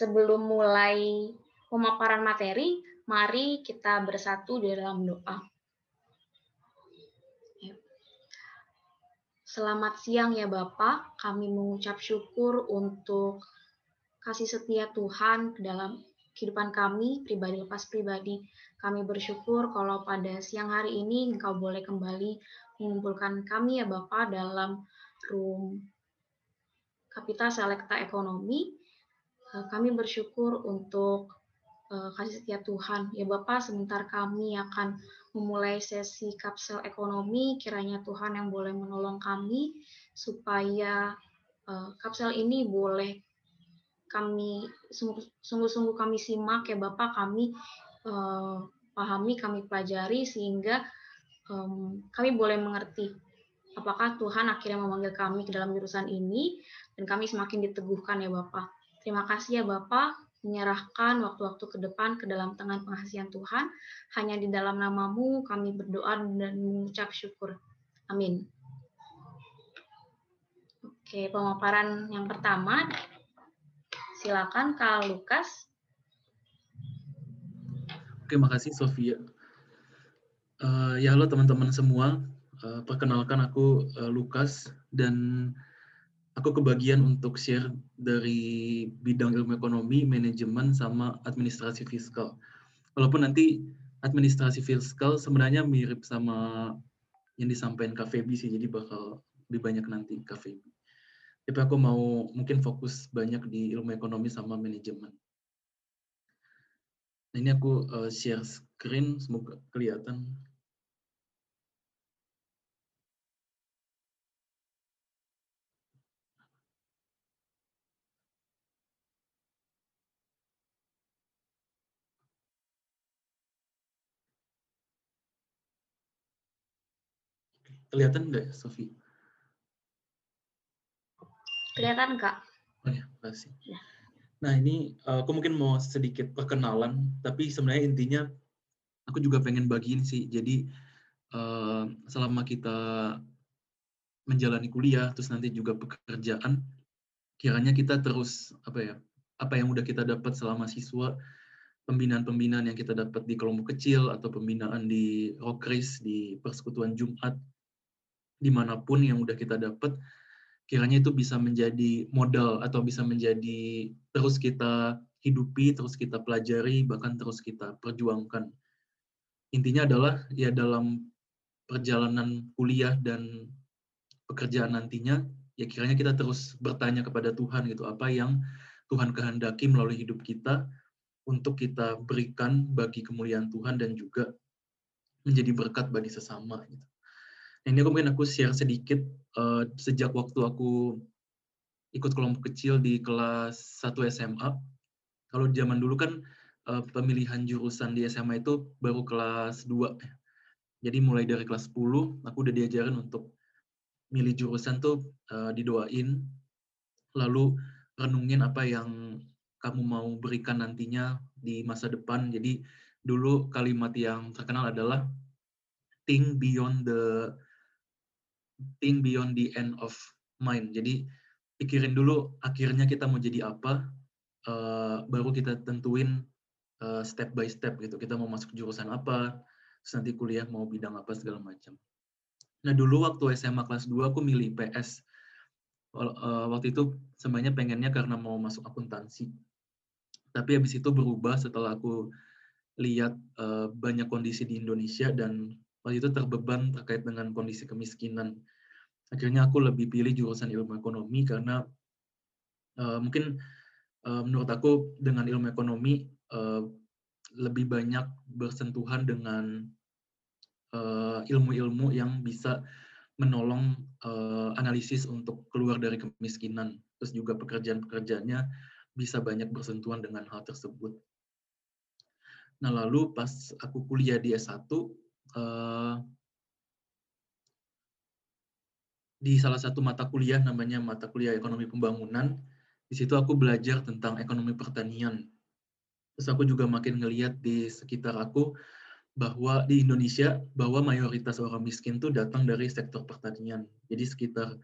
sebelum mulai pemaparan materi, mari kita bersatu di dalam doa. Selamat siang ya Bapak, kami mengucap syukur untuk kasih setia Tuhan dalam kehidupan kami, pribadi lepas pribadi. Kami bersyukur kalau pada siang hari ini Engkau boleh kembali mengumpulkan kami ya Bapak dalam room Kapita Selekta Ekonomi. Eh, kami bersyukur untuk eh, kasih setia Tuhan. Ya Bapak, sebentar kami akan memulai sesi kapsel ekonomi, kiranya Tuhan yang boleh menolong kami supaya uh, kapsel ini boleh kami sungguh-sungguh kami simak ya Bapak, kami pahami, kami pelajari sehingga kami boleh mengerti apakah Tuhan akhirnya memanggil kami ke dalam jurusan ini dan kami semakin diteguhkan ya Bapak. Terima kasih ya Bapak menyerahkan waktu-waktu ke depan ke dalam tangan pengasihan Tuhan. Hanya di dalam namamu kami berdoa dan mengucap syukur. Amin. Oke, pemaparan yang pertama. Silakan Kak Lukas. Oke, makasih Sofia. Uh, ya halo teman-teman semua. Uh, perkenalkan aku uh, Lukas dan aku kebagian untuk share dari bidang ilmu ekonomi, manajemen, sama administrasi fiskal. Walaupun nanti administrasi fiskal sebenarnya mirip sama yang disampaikan Kak sih, jadi bakal lebih banyak nanti Kak. Tapi aku mau mungkin fokus banyak di ilmu ekonomi sama manajemen. Nah, ini aku uh, share screen, semoga kelihatan. Kelihatan nggak, ya, Sofi? Kelihatan, Kak. Oh ya, kasih. Ya. Nah, ini uh, aku mungkin mau sedikit perkenalan, tapi sebenarnya intinya aku juga pengen bagiin sih. Jadi, uh, selama kita menjalani kuliah, terus nanti juga pekerjaan, kiranya kita terus, apa ya, apa yang udah kita dapat selama siswa, pembinaan-pembinaan yang kita dapat di kelompok kecil, atau pembinaan di Rokris, di Persekutuan Jumat, di mana pun yang udah kita dapat kiranya itu bisa menjadi modal atau bisa menjadi terus kita hidupi, terus kita pelajari, bahkan terus kita perjuangkan. Intinya adalah ya dalam perjalanan kuliah dan pekerjaan nantinya, ya kiranya kita terus bertanya kepada Tuhan gitu, apa yang Tuhan kehendaki melalui hidup kita untuk kita berikan bagi kemuliaan Tuhan dan juga menjadi berkat bagi sesama gitu. Nah, ini aku mungkin aku share sedikit uh, sejak waktu aku ikut kelompok kecil di kelas 1 SMA. Kalau zaman dulu kan uh, pemilihan jurusan di SMA itu baru kelas 2. Jadi mulai dari kelas 10 aku udah diajarin untuk milih jurusan tuh uh, didoain lalu renungin apa yang kamu mau berikan nantinya di masa depan. Jadi dulu kalimat yang terkenal adalah think beyond the think beyond the end of mind. Jadi pikirin dulu akhirnya kita mau jadi apa, uh, baru kita tentuin uh, step by step gitu. Kita mau masuk jurusan apa, terus nanti kuliah mau bidang apa segala macam. Nah dulu waktu SMA kelas 2 aku milih IPS. Uh, waktu itu sebenarnya pengennya karena mau masuk akuntansi. Tapi habis itu berubah setelah aku lihat banyak kondisi di Indonesia dan waktu itu terbeban terkait dengan kondisi kemiskinan. Akhirnya aku lebih pilih jurusan ilmu ekonomi karena uh, mungkin uh, menurut aku dengan ilmu ekonomi uh, lebih banyak bersentuhan dengan ilmu-ilmu yang bisa menolong uh, analisis untuk keluar dari kemiskinan. Terus juga pekerjaan-pekerjaannya bisa banyak bersentuhan dengan hal tersebut. Nah lalu pas aku kuliah di S1, di salah satu mata kuliah namanya mata kuliah ekonomi pembangunan. Di situ aku belajar tentang ekonomi pertanian. Terus aku juga makin ngeliat di sekitar aku bahwa di Indonesia bahwa mayoritas orang miskin itu datang dari sektor pertanian. Jadi sekitar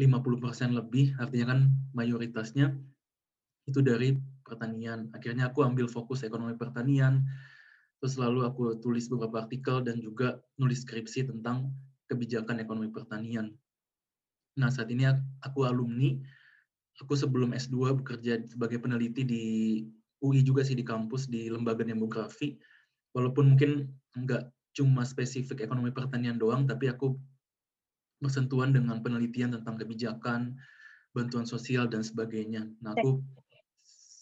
50% lebih, artinya kan mayoritasnya itu dari pertanian. Akhirnya aku ambil fokus ekonomi pertanian, terus lalu aku tulis beberapa artikel dan juga nulis skripsi tentang kebijakan ekonomi pertanian. Nah, saat ini aku alumni, aku sebelum S2 bekerja sebagai peneliti di UI juga sih di kampus di lembaga demografi. Walaupun mungkin enggak cuma spesifik ekonomi pertanian doang, tapi aku bersentuhan dengan penelitian tentang kebijakan, bantuan sosial, dan sebagainya. Nah, aku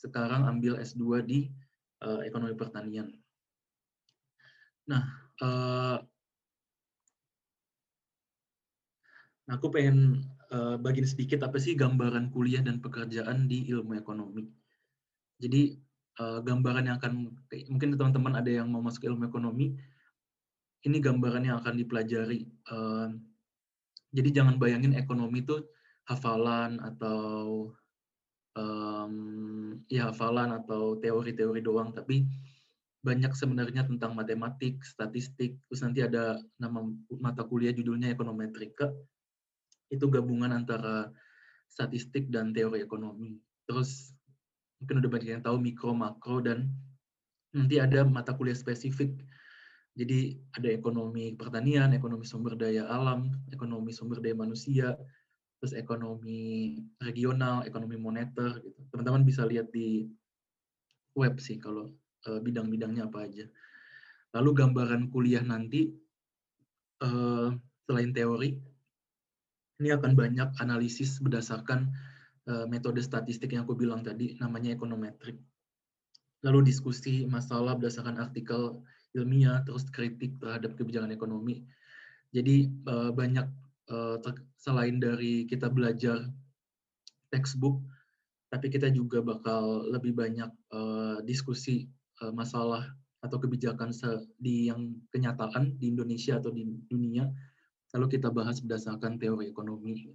sekarang ambil S2 di uh, ekonomi pertanian. Nah, uh, aku pengen uh, bagiin sedikit apa sih gambaran kuliah dan pekerjaan di ilmu ekonomi. Jadi, uh, gambaran yang akan, mungkin teman-teman ada yang mau masuk ilmu ekonomi, ini gambaran yang akan dipelajari. Uh, jadi jangan bayangin ekonomi itu hafalan atau um, ya hafalan atau teori-teori doang, tapi banyak sebenarnya tentang matematik, statistik, terus nanti ada nama mata kuliah judulnya ekonometrika. Itu gabungan antara statistik dan teori ekonomi. Terus mungkin udah banyak yang tahu mikro, makro, dan nanti ada mata kuliah spesifik jadi ada ekonomi pertanian, ekonomi sumber daya alam, ekonomi sumber daya manusia, terus ekonomi regional, ekonomi moneter gitu. Teman-teman bisa lihat di web sih kalau uh, bidang-bidangnya apa aja. Lalu gambaran kuliah nanti uh, selain teori ini akan banyak analisis berdasarkan uh, metode statistik yang aku bilang tadi namanya ekonometrik. Lalu diskusi masalah berdasarkan artikel ilmiah, terus kritik terhadap kebijakan ekonomi. Jadi banyak selain dari kita belajar textbook, tapi kita juga bakal lebih banyak diskusi uh, masalah atau kebijakan di yang kenyataan di Indonesia atau di dunia, lalu kita bahas berdasarkan teori ekonomi.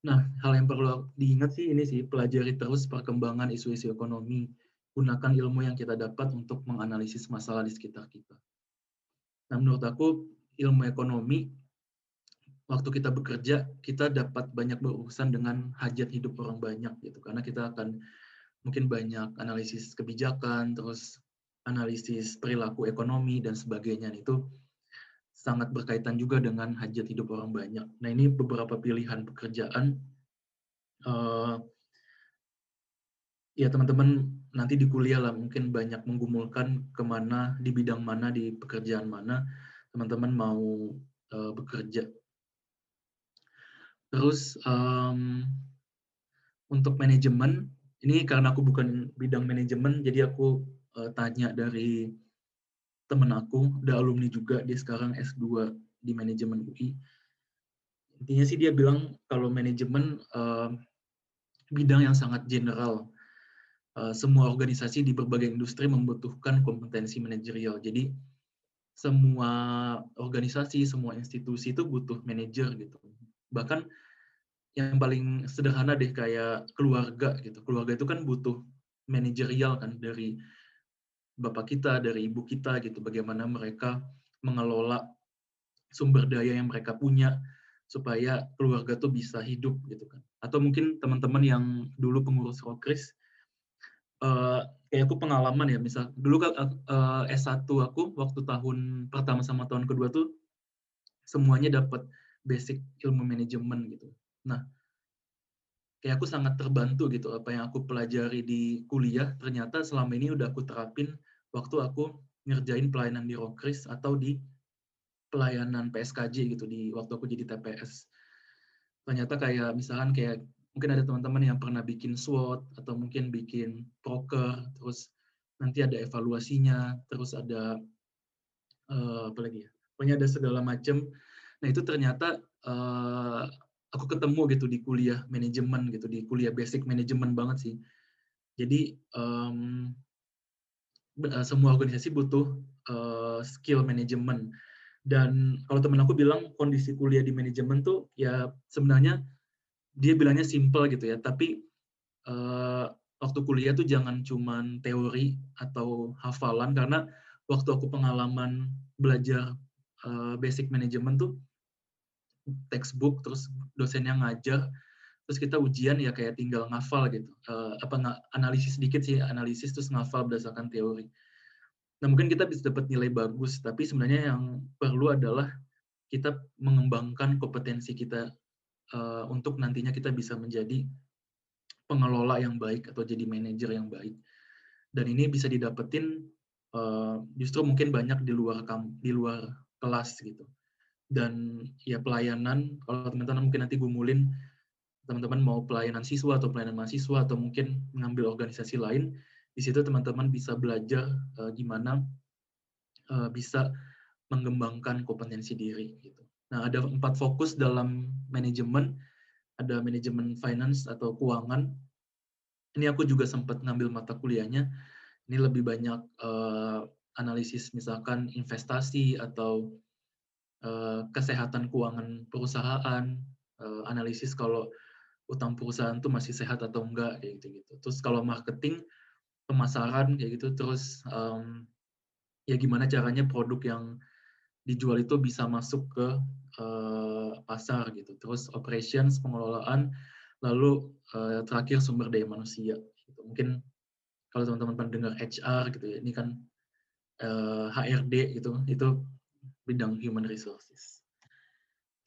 Nah, hal yang perlu diingat sih ini sih, pelajari terus perkembangan isu-isu ekonomi, gunakan ilmu yang kita dapat untuk menganalisis masalah di sekitar kita. Nah, menurut aku ilmu ekonomi waktu kita bekerja kita dapat banyak berurusan dengan hajat hidup orang banyak gitu karena kita akan mungkin banyak analisis kebijakan terus analisis perilaku ekonomi dan sebagainya itu sangat berkaitan juga dengan hajat hidup orang banyak. Nah ini beberapa pilihan pekerjaan uh, ya teman-teman nanti di kuliah lah mungkin banyak menggumulkan ke mana di bidang mana di pekerjaan mana teman-teman mau uh, bekerja. Terus um, untuk manajemen ini karena aku bukan bidang manajemen jadi aku uh, tanya dari temen aku udah alumni juga dia sekarang S2 di manajemen UI. Intinya sih dia bilang kalau manajemen uh, bidang yang sangat general Eh, semua organisasi di berbagai industri membutuhkan kompetensi manajerial. Jadi semua organisasi, semua institusi itu butuh manajer gitu. Bahkan yang paling sederhana deh kayak keluarga gitu. Keluarga itu kan butuh manajerial kan dari bapak kita, dari ibu kita gitu. Bagaimana mereka mengelola sumber daya yang mereka punya supaya keluarga tuh bisa hidup gitu kan. Atau mungkin teman-teman yang dulu pengurus Rokris uh, kayak aku pengalaman ya, misal dulu kan uh, S1 aku waktu tahun pertama sama tahun kedua tuh semuanya dapat basic ilmu manajemen gitu. Nah, kayak aku sangat terbantu gitu apa yang aku pelajari di kuliah ternyata selama ini udah aku terapin waktu aku ngerjain pelayanan di Rokris atau di pelayanan PSKJ gitu di waktu aku jadi TPS. Ternyata kayak misalkan kayak mungkin ada teman-teman yang pernah bikin SWOT atau mungkin bikin proker, terus nanti ada evaluasinya, terus ada uh, apa lagi ya? Pokoknya ada segala macam. Nah itu ternyata uh, aku ketemu gitu di kuliah manajemen gitu, di kuliah basic manajemen banget sih. Jadi um, semua organisasi butuh uh, skill manajemen. Dan kalau temen aku bilang kondisi kuliah di manajemen tuh ya sebenarnya dia bilangnya simple gitu ya, tapi uh, waktu kuliah tuh jangan cuman teori atau hafalan karena waktu aku pengalaman belajar uh, basic management tuh textbook terus dosennya ngajar terus kita ujian ya kayak tinggal ngafal gitu. Uh, apa analisis sedikit sih analisis terus ngafal berdasarkan teori. Nah mungkin kita bisa dapat nilai bagus tapi sebenarnya yang perlu adalah kita mengembangkan kompetensi kita uh, untuk nantinya kita bisa menjadi pengelola yang baik atau jadi manajer yang baik. Dan ini bisa didapetin uh, justru mungkin banyak di luar di luar kelas gitu dan ya pelayanan kalau teman-teman mungkin nanti gumulin teman-teman mau pelayanan siswa atau pelayanan mahasiswa atau mungkin mengambil organisasi lain, di situ teman-teman bisa belajar uh, gimana uh, bisa mengembangkan kompetensi diri. Gitu. Nah, ada empat fokus dalam manajemen, ada manajemen finance atau keuangan. Ini aku juga sempat ngambil mata kuliahnya. Ini lebih banyak uh, analisis misalkan investasi atau kesehatan keuangan perusahaan, uh, analisis kalau utang perusahaan tuh masih sehat atau enggak kayak gitu gitu. Terus kalau marketing, pemasaran kayak gitu, terus um, ya gimana caranya produk yang dijual itu bisa masuk ke uh, pasar gitu. Terus operations, pengelolaan, lalu uh, terakhir sumber daya manusia. Gitu. Mungkin kalau teman-teman pernah dengar HR gitu ya, ini kan uh, HRD gitu, itu bidang human resources.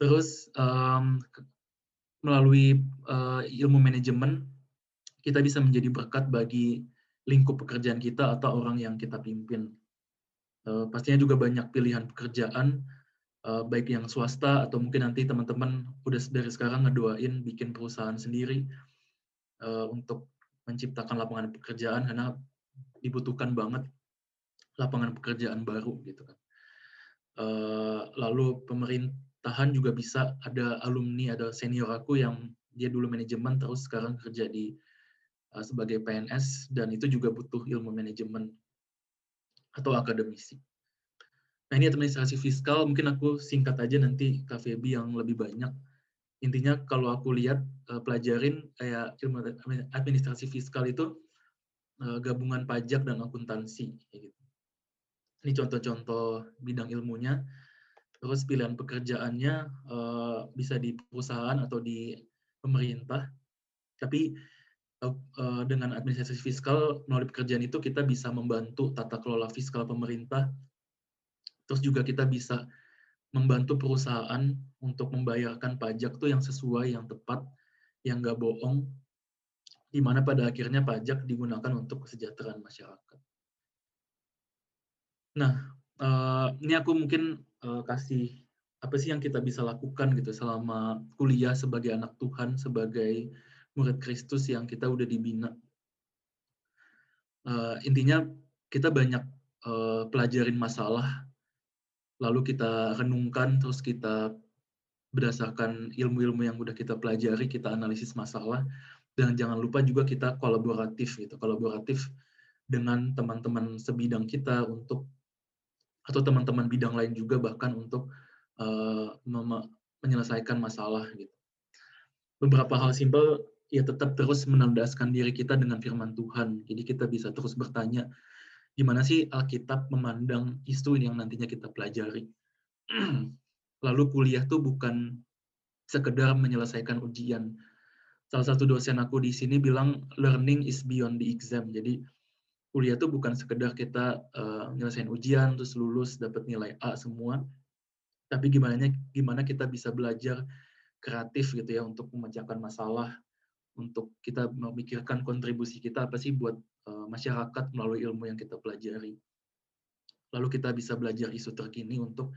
Terus um, melalui uh, ilmu manajemen kita bisa menjadi berkat bagi lingkup pekerjaan kita atau orang yang kita pimpin. Uh, pastinya juga banyak pilihan pekerjaan, uh, baik yang swasta atau mungkin nanti teman-teman udah dari sekarang ngedoain bikin perusahaan sendiri uh, untuk menciptakan lapangan pekerjaan karena dibutuhkan banget lapangan pekerjaan baru gitu kan. Uh, lalu pemerintah tahan juga bisa ada alumni, ada senior aku yang dia dulu manajemen terus sekarang kerja di uh, sebagai PNS dan itu juga butuh ilmu manajemen atau akademisi. Nah ini administrasi fiskal, mungkin aku singkat aja nanti Feby yang lebih banyak. Intinya kalau aku lihat uh, pelajarin kayak ilmu administrasi fiskal itu gabungan pajak dan akuntansi. Gitu. Ini contoh-contoh bidang ilmunya terus pilihan pekerjaannya uh, bisa di perusahaan atau di pemerintah. Tapi uh, dengan administrasi fiskal melalui pekerjaan itu kita bisa membantu tata kelola fiskal pemerintah. Terus juga kita bisa membantu perusahaan untuk membayarkan pajak tuh yang sesuai, yang tepat, yang nggak bohong, di mana pada akhirnya pajak digunakan untuk kesejahteraan masyarakat. Nah, uh, ini aku mungkin uh, kasih apa sih yang kita bisa lakukan gitu selama kuliah sebagai anak Tuhan, sebagai murid Kristus yang kita udah dibina. Uh, intinya kita banyak pelajarin masalah, lalu kita renungkan, terus kita berdasarkan ilmu-ilmu yang udah kita pelajari, kita analisis masalah, dan jangan lupa juga kita kolaboratif gitu, kolaboratif dengan teman-teman sebidang kita untuk atau teman-teman bidang lain juga bahkan untuk uh, menyelesaikan masalah gitu. Beberapa hal simpel ya tetap terus menandaskan diri kita dengan firman Tuhan. Jadi kita bisa terus bertanya gimana sih Alkitab memandang isu yang nantinya kita pelajari. Lalu kuliah tuh bukan sekedar menyelesaikan ujian. Salah satu dosen aku di sini bilang learning is beyond the exam. Jadi kuliah tuh bukan sekedar kita uh, nyelesain ujian terus lulus dapat nilai A semua, tapi gimana gimana kita bisa belajar kreatif gitu ya untuk memecahkan masalah, untuk kita memikirkan kontribusi kita apa sih buat uh, masyarakat melalui ilmu yang kita pelajari. Lalu kita bisa belajar isu terkini untuk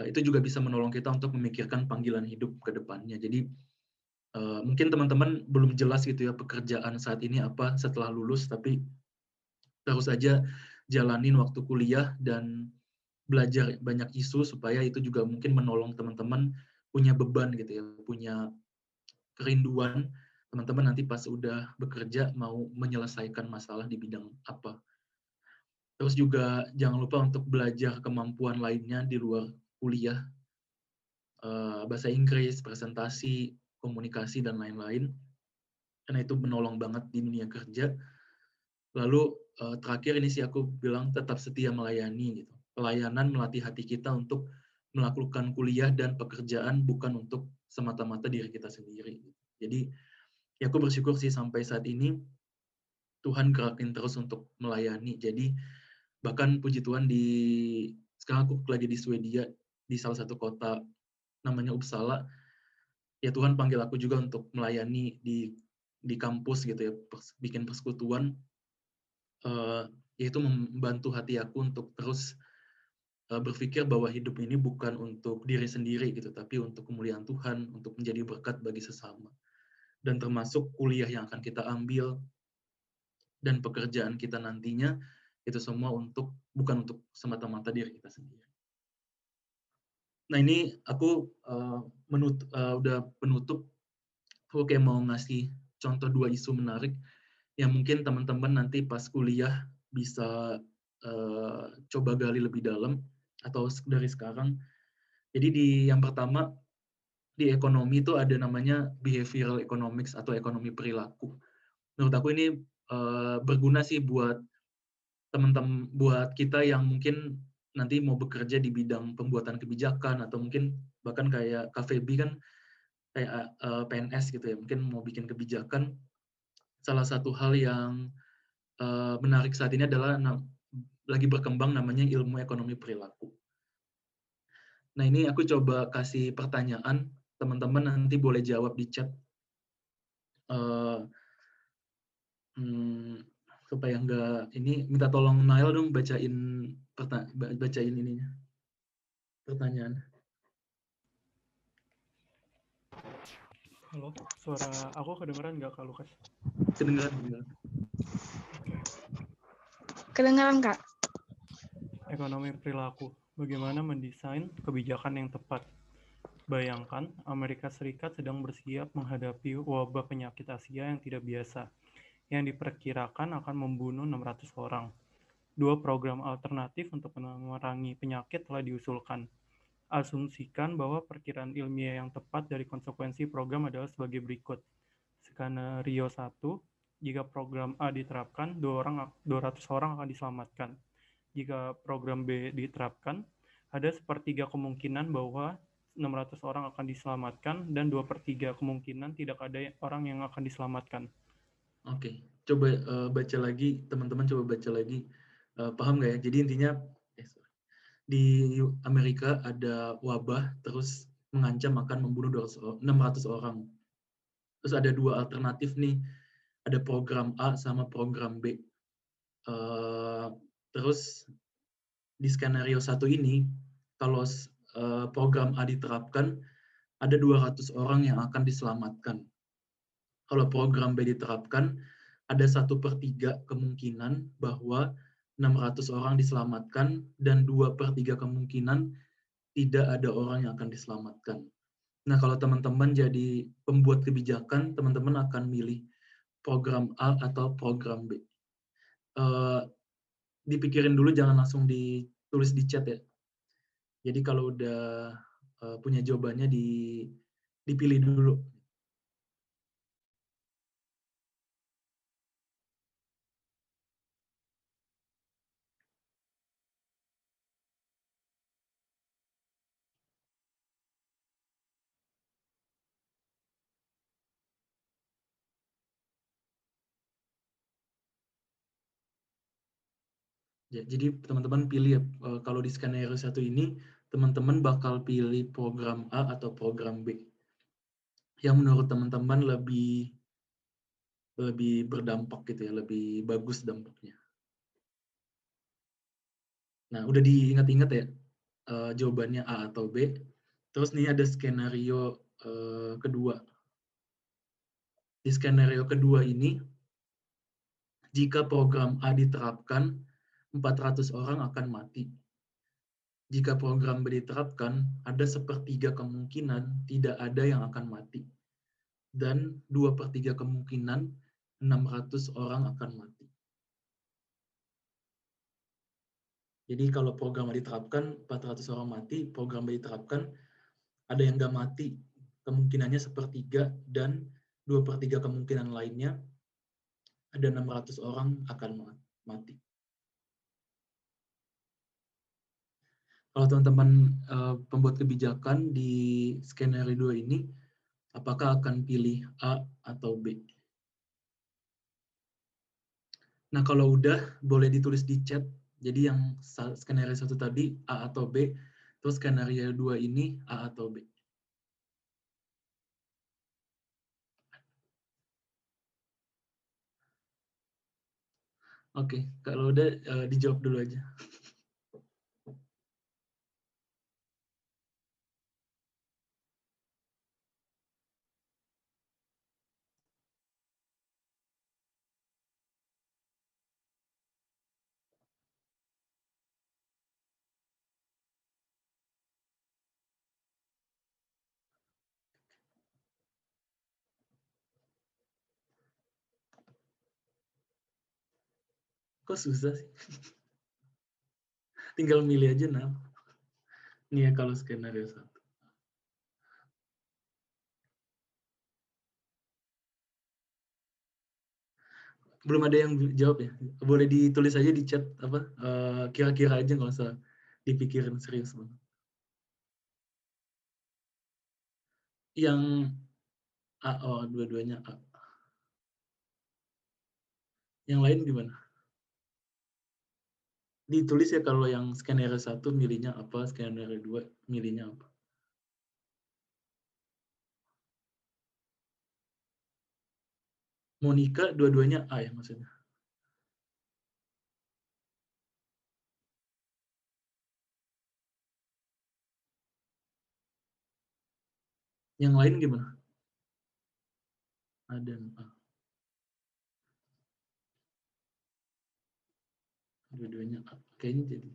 uh, itu juga bisa menolong kita untuk memikirkan panggilan hidup ke depannya. Jadi uh, mungkin teman-teman belum jelas gitu ya pekerjaan saat ini apa setelah lulus, tapi terus saja jalanin waktu kuliah dan belajar banyak isu supaya itu juga mungkin menolong teman-teman punya beban gitu ya, punya kerinduan teman-teman nanti pas udah bekerja mau menyelesaikan masalah di bidang apa. Terus juga jangan lupa untuk belajar kemampuan lainnya di luar kuliah, uh, bahasa Inggris, presentasi, komunikasi dan lain-lain, karena itu menolong banget di dunia kerja. Lalu uh, terakhir ini sih aku bilang tetap setia melayani gitu. Pelayanan melatih hati kita untuk melakukan kuliah dan pekerjaan bukan untuk semata-mata diri kita sendiri. Gitu. Jadi ya aku bersyukur sih sampai saat ini Tuhan gerakin terus untuk melayani. Jadi bahkan puji Tuhan di sekarang aku lagi di Swedia di salah satu kota namanya Uppsala. Ya Tuhan panggil aku juga untuk melayani di di kampus gitu ya, bikin persekutuan. Uh, yaitu membantu hati aku untuk terus uh, berpikir bahwa hidup ini bukan untuk diri sendiri gitu, tapi untuk kemuliaan Tuhan, untuk menjadi berkat bagi sesama. Dan termasuk kuliah yang akan kita ambil, dan pekerjaan kita nantinya itu semua untuk bukan untuk semata-mata diri kita sendiri. Nah ini aku uh, menut, uh, udah penutup, kayak mau ngasih contoh dua isu menarik yang mungkin teman-teman nanti pas kuliah bisa uh, coba gali lebih dalam atau dari sekarang. Jadi di yang pertama di ekonomi itu ada namanya behavioral economics atau ekonomi perilaku. Menurut aku ini uh, berguna sih buat teman-teman buat kita yang mungkin nanti mau bekerja di bidang pembuatan kebijakan atau mungkin bahkan kayak KVB kan kayak uh, eh, PNS gitu ya mungkin mau bikin kebijakan salah satu hal yang uh, menarik saat ini adalah lagi berkembang namanya ilmu ekonomi perilaku. Nah ini aku coba kasih pertanyaan teman-teman nanti boleh jawab di chat. Uh, hmm, supaya enggak ini minta tolong Nail dong bacain bacain ininya pertanyaan. Halo, suara aku kedengeran nggak Kak Lukas? Kedengeran, kedengeran. Kedengeran Kak. Ekonomi perilaku. Bagaimana mendesain kebijakan yang tepat? Bayangkan Amerika Serikat sedang bersiap menghadapi wabah penyakit Asia yang tidak biasa yang diperkirakan akan membunuh 600 orang. Dua program alternatif untuk memerangi penyakit telah diusulkan. Asumsikan bahwa perkiraan ilmiah yang tepat dari konsekuensi program adalah sebagai berikut. Skenario 1, jika program A diterapkan, 2 orang, 200 orang akan diselamatkan. Jika program B diterapkan, ada sepertiga kemungkinan bahwa 600 orang akan diselamatkan dan 2 per 3 kemungkinan tidak ada orang yang akan diselamatkan. Oke, coba uh, baca lagi, teman-teman coba baca lagi, uh, paham nggak ya? Jadi intinya di Amerika ada wabah terus mengancam akan membunuh 200, 600 orang. Terus ada dua alternatif nih, ada program A sama program B. Uh, terus di skenario satu ini, kalau uh, program A diterapkan, ada 200 orang yang akan diselamatkan kalau program B diterapkan, ada satu per tiga kemungkinan bahwa 600 orang diselamatkan dan dua per tiga kemungkinan tidak ada orang yang akan diselamatkan. Nah, kalau teman-teman jadi pembuat kebijakan, teman-teman akan milih program A atau program B. Uh, dipikirin dulu, jangan langsung ditulis di chat ya. Jadi kalau udah uh, punya jawabannya, di, dipilih dulu. Jadi teman-teman pilih uh, kalau di skenario satu ini teman-teman bakal pilih program A atau program B yang menurut teman-teman lebih lebih berdampak gitu ya, lebih bagus dampaknya. Nah, udah diingat-ingat ya uh, jawabannya A atau B. Terus nih ada skenario uh, kedua. Di skenario kedua ini, jika program A diterapkan, 400 orang akan mati. Jika program B diterapkan, ada sepertiga kemungkinan tidak ada yang akan mati. Dan dua per tiga kemungkinan 600 orang akan mati. Jadi kalau program A diterapkan, 400 orang mati, program B diterapkan, ada yang nggak mati, kemungkinannya sepertiga, dan dua per tiga kemungkinan lainnya, ada 600 orang akan mati. Kalau teman-teman uh, pembuat kebijakan di skenario 2 ini, Apakah akan pilih A atau B? Nah, kalau udah boleh ditulis di chat. Jadi yang skenario satu tadi A atau B, terus skenario dua ini A atau B. Oke, kalau udah uh, dijawab dulu aja. Kok susah sih? Tinggal milih aja nama. Ini ya kalau skenario satu. Belum ada yang jawab ya? Boleh ditulis aja di chat apa? Eh, kira-kira uh, aja nggak usah dipikirin serius banget. Yang A, oh dua-duanya A. Yang lain gimana? Ditulis ya kalau yang skenario satu milihnya apa, skenario dua milihnya apa. Monica dua-duanya A ya maksudnya. Yang lain gimana? A dan A. dua-duanya kayaknya jadi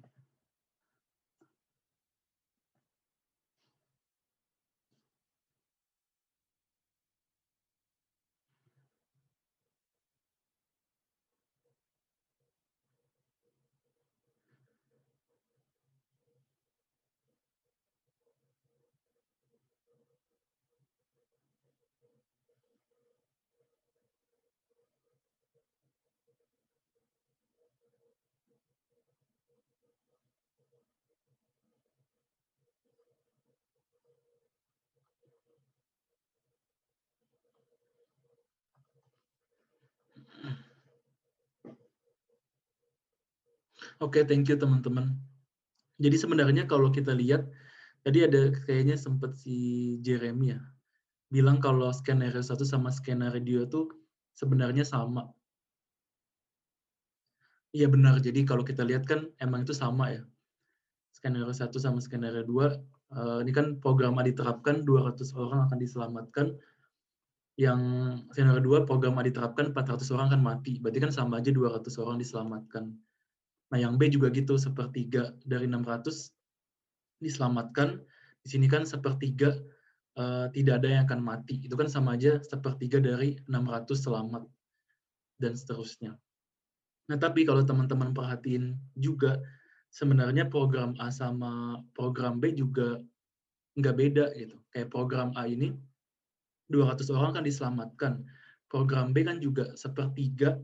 Oke, okay, thank you teman-teman. Jadi sebenarnya kalau kita lihat, tadi ada kayaknya sempat si Jeremy ya, bilang kalau skenario satu sama skenario tuh sebenarnya sama. Iya benar, jadi kalau kita lihat kan emang itu sama ya. Skenario satu sama skenario dua, uh, ini kan program diterapkan 200 orang akan diselamatkan, yang skenario dua program diterapkan 400 orang akan mati, berarti kan sama aja 200 orang diselamatkan. Nah, yang B juga gitu, sepertiga dari 600 diselamatkan. Di sini kan sepertiga uh, tidak ada yang akan mati. Itu kan sama aja sepertiga dari 600 selamat dan seterusnya. Nah, tapi kalau teman-teman perhatiin juga, sebenarnya program A sama program B juga nggak beda gitu. Kayak program A ini 200 orang kan diselamatkan. Program B kan juga sepertiga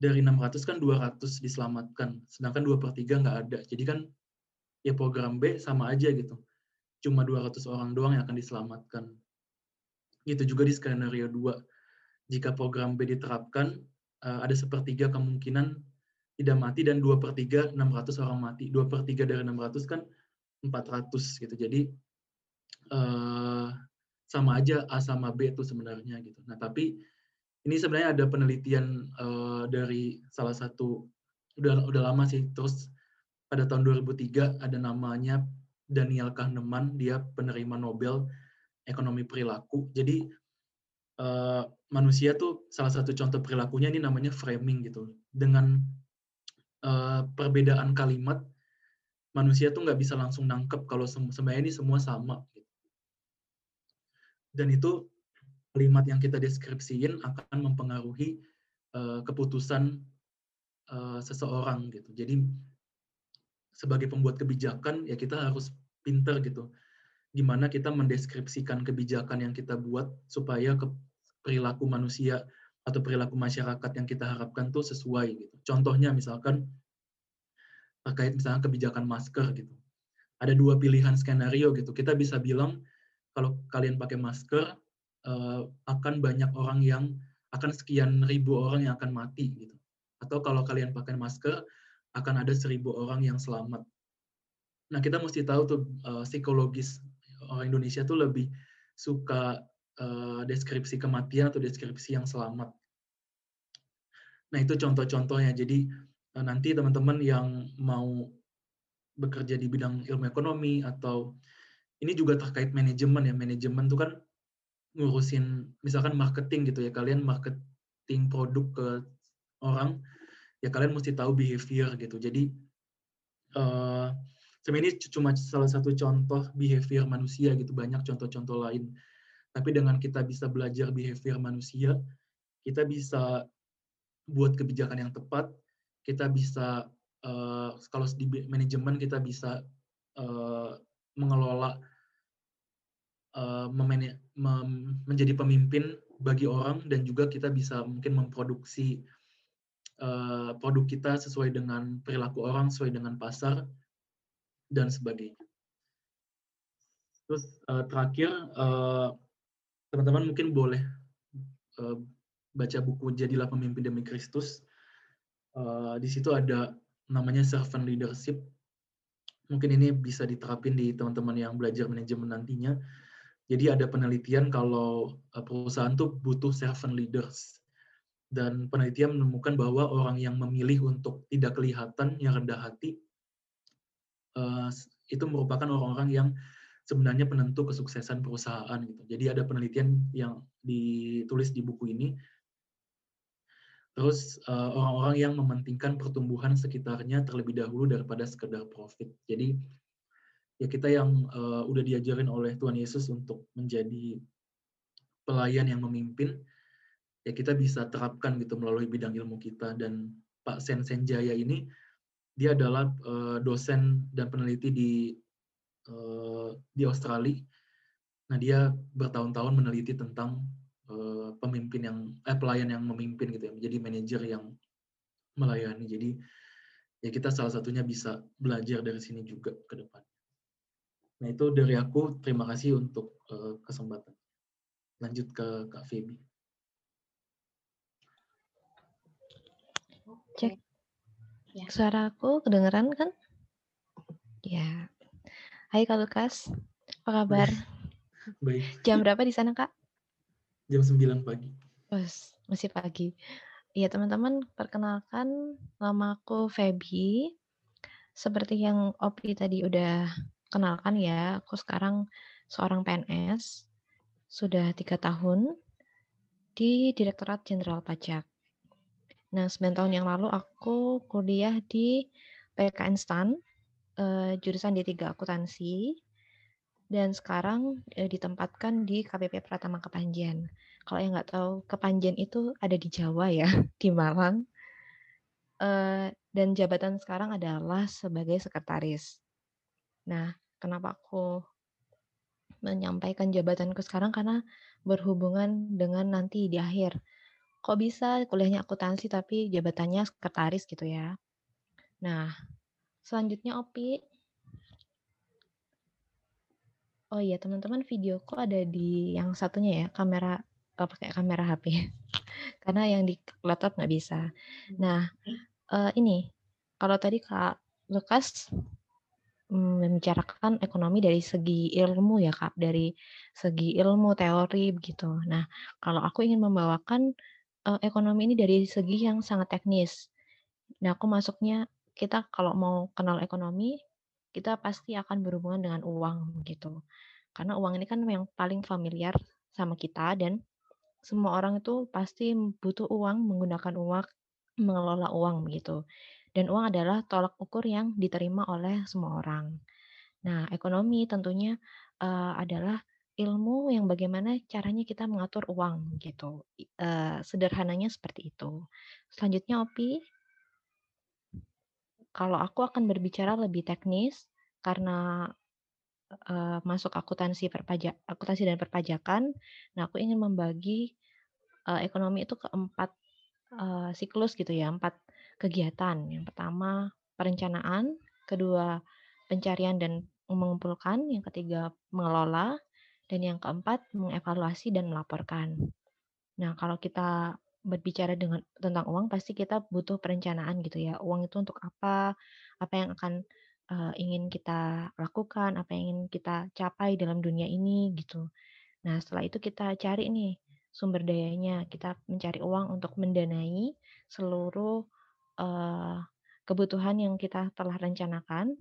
dari 600 kan 200 diselamatkan, sedangkan 2 per 3 nggak ada. Jadi kan ya program B sama aja gitu. Cuma 200 orang doang yang akan diselamatkan. Gitu juga di skenario 2. Jika program B diterapkan, uh, ada sepertiga kemungkinan tidak mati dan 2 per 3 600 orang mati. 2 per 3 dari 600 kan 400 gitu. Jadi uh, sama aja A sama B itu sebenarnya gitu. Nah tapi ini sebenarnya ada penelitian uh, dari salah satu udah udah lama sih. Terus pada tahun 2003 ada namanya Daniel Kahneman. Dia penerima Nobel ekonomi perilaku. Jadi uh, manusia tuh salah satu contoh perilakunya ini namanya framing gitu. Dengan uh, perbedaan kalimat manusia tuh nggak bisa langsung nangkep kalau sebenarnya ini semua sama gitu. dan itu kalimat yang kita deskripsiin akan mempengaruhi uh, keputusan uh, seseorang gitu. Jadi sebagai pembuat kebijakan ya kita harus pinter gitu. Gimana kita mendeskripsikan kebijakan yang kita buat supaya ke perilaku manusia atau perilaku masyarakat yang kita harapkan tuh sesuai gitu. Contohnya misalkan terkait misalnya kebijakan masker gitu. Ada dua pilihan skenario gitu. Kita bisa bilang kalau kalian pakai masker uh, akan banyak orang yang akan sekian ribu orang yang akan mati gitu. Atau kalau kalian pakai masker akan ada seribu orang yang selamat. Nah kita mesti tahu tuh uh, psikologis orang Indonesia tuh lebih suka uh, deskripsi kematian atau deskripsi yang selamat. Nah itu contoh-contohnya. Jadi uh, nanti teman-teman yang mau bekerja di bidang ilmu ekonomi atau ini juga terkait manajemen ya. Manajemen tuh kan ngurusin misalkan marketing gitu ya. Kalian marketing produk ke orang, ya kalian mesti tahu behavior gitu. Jadi uh, ini cuma salah satu contoh behavior manusia gitu banyak contoh-contoh lain tapi dengan kita bisa belajar behavior manusia kita bisa buat kebijakan yang tepat kita bisa uh, kalau di manajemen kita bisa uh, mengelola uh, menjadi pemimpin bagi orang dan juga kita bisa mungkin memproduksi uh, produk kita sesuai dengan perilaku orang sesuai dengan pasar dan sebagainya. Terus uh, terakhir, teman-teman mungkin boleh uh, baca buku Jadilah Pemimpin Demi Kristus. Uh, di situ ada namanya servant leadership. Mungkin ini bisa diterapin di teman-teman yang belajar manajemen nantinya. Jadi ada penelitian kalau perusahaan tuh butuh servant leaders. Dan penelitian menemukan bahwa orang yang memilih untuk tidak kelihatan, yang rendah hati, uh, itu merupakan orang-orang yang sebenarnya penentu kesuksesan perusahaan gitu. Jadi ada penelitian yang ditulis di buku ini. Terus orang orang-orang yang mementingkan pertumbuhan sekitarnya terlebih dahulu daripada sekedar profit. Jadi ya kita yang uh, udah diajarin oleh Tuhan Yesus untuk menjadi pelayan yang memimpin, ya kita bisa terapkan gitu melalui bidang ilmu kita dan Pak Sen Senjaya ini dia adalah uh, dosen dan peneliti di uh, di Australia. Nah, dia bertahun-tahun meneliti tentang uh, pemimpin yang eh pelayan yang memimpin gitu ya, menjadi manajer yang melayani. Jadi ya kita salah satunya bisa belajar dari sini juga ke depan. Nah, itu dari aku. Terima kasih untuk uh, kesempatan. Lanjut ke Kak Feby. Cek. Ya. Suara aku kedengeran kan? Ya. Hai Kak Lukas, apa kabar? Baik. Jam berapa di sana Kak? Jam 9 pagi. Bos, masih pagi. Iya teman-teman, perkenalkan nama aku Feby. Seperti yang Opi tadi udah kenalkan ya, aku sekarang seorang PNS, sudah tiga tahun di Direktorat Jenderal Pajak. Nah, 9 tahun yang lalu aku kuliah di PKN STAN, uh, jurusan D3 Akuntansi, dan sekarang uh, ditempatkan di KPP Pratama Kepanjen. Kalau yang nggak tahu, Kepanjen itu ada di Jawa ya, di Malang. Uh, dan jabatan sekarang adalah sebagai sekretaris. Nah, kenapa aku menyampaikan jabatanku sekarang karena berhubungan dengan nanti di akhir kok bisa kuliahnya akuntansi tapi jabatannya sekretaris gitu ya. Nah, selanjutnya Opi. Oh iya, teman-teman videoku ada di yang satunya ya, kamera oh, pakai kamera HP. Karena yang di laptop nggak bisa. Nah, uh, ini kalau tadi Kak Lukas membicarakan ekonomi dari segi ilmu ya Kak, dari segi ilmu teori begitu. Nah, kalau aku ingin membawakan uh, ekonomi ini dari segi yang sangat teknis. Nah, aku masuknya kita kalau mau kenal ekonomi, kita pasti akan berhubungan dengan uang gitu. Karena uang ini kan yang paling familiar sama kita dan semua orang itu pasti butuh uang, menggunakan uang, mengelola uang begitu. Dan uang adalah tolak ukur yang diterima oleh semua orang. Nah, ekonomi tentunya uh, adalah ilmu yang bagaimana caranya kita mengatur uang gitu. Uh, sederhananya seperti itu. Selanjutnya Opi, kalau aku akan berbicara lebih teknis karena uh, masuk akuntansi perpajak akuntansi dan perpajakan. Nah, aku ingin membagi uh, ekonomi itu ke empat uh, siklus gitu ya, empat kegiatan. Yang pertama perencanaan, kedua pencarian dan mengumpulkan, yang ketiga mengelola, Dan yang keempat, mengevaluasi dan melaporkan. Nah, kalau kita berbicara dengan tentang uang pasti kita butuh perencanaan gitu ya. Uang itu untuk apa? Apa yang akan uh, ingin kita lakukan? Apa yang ingin kita capai dalam dunia ini gitu. Nah, setelah itu kita cari nih sumber dayanya. Kita mencari uang untuk mendanai seluruh uh, kebutuhan yang kita telah rencanakan.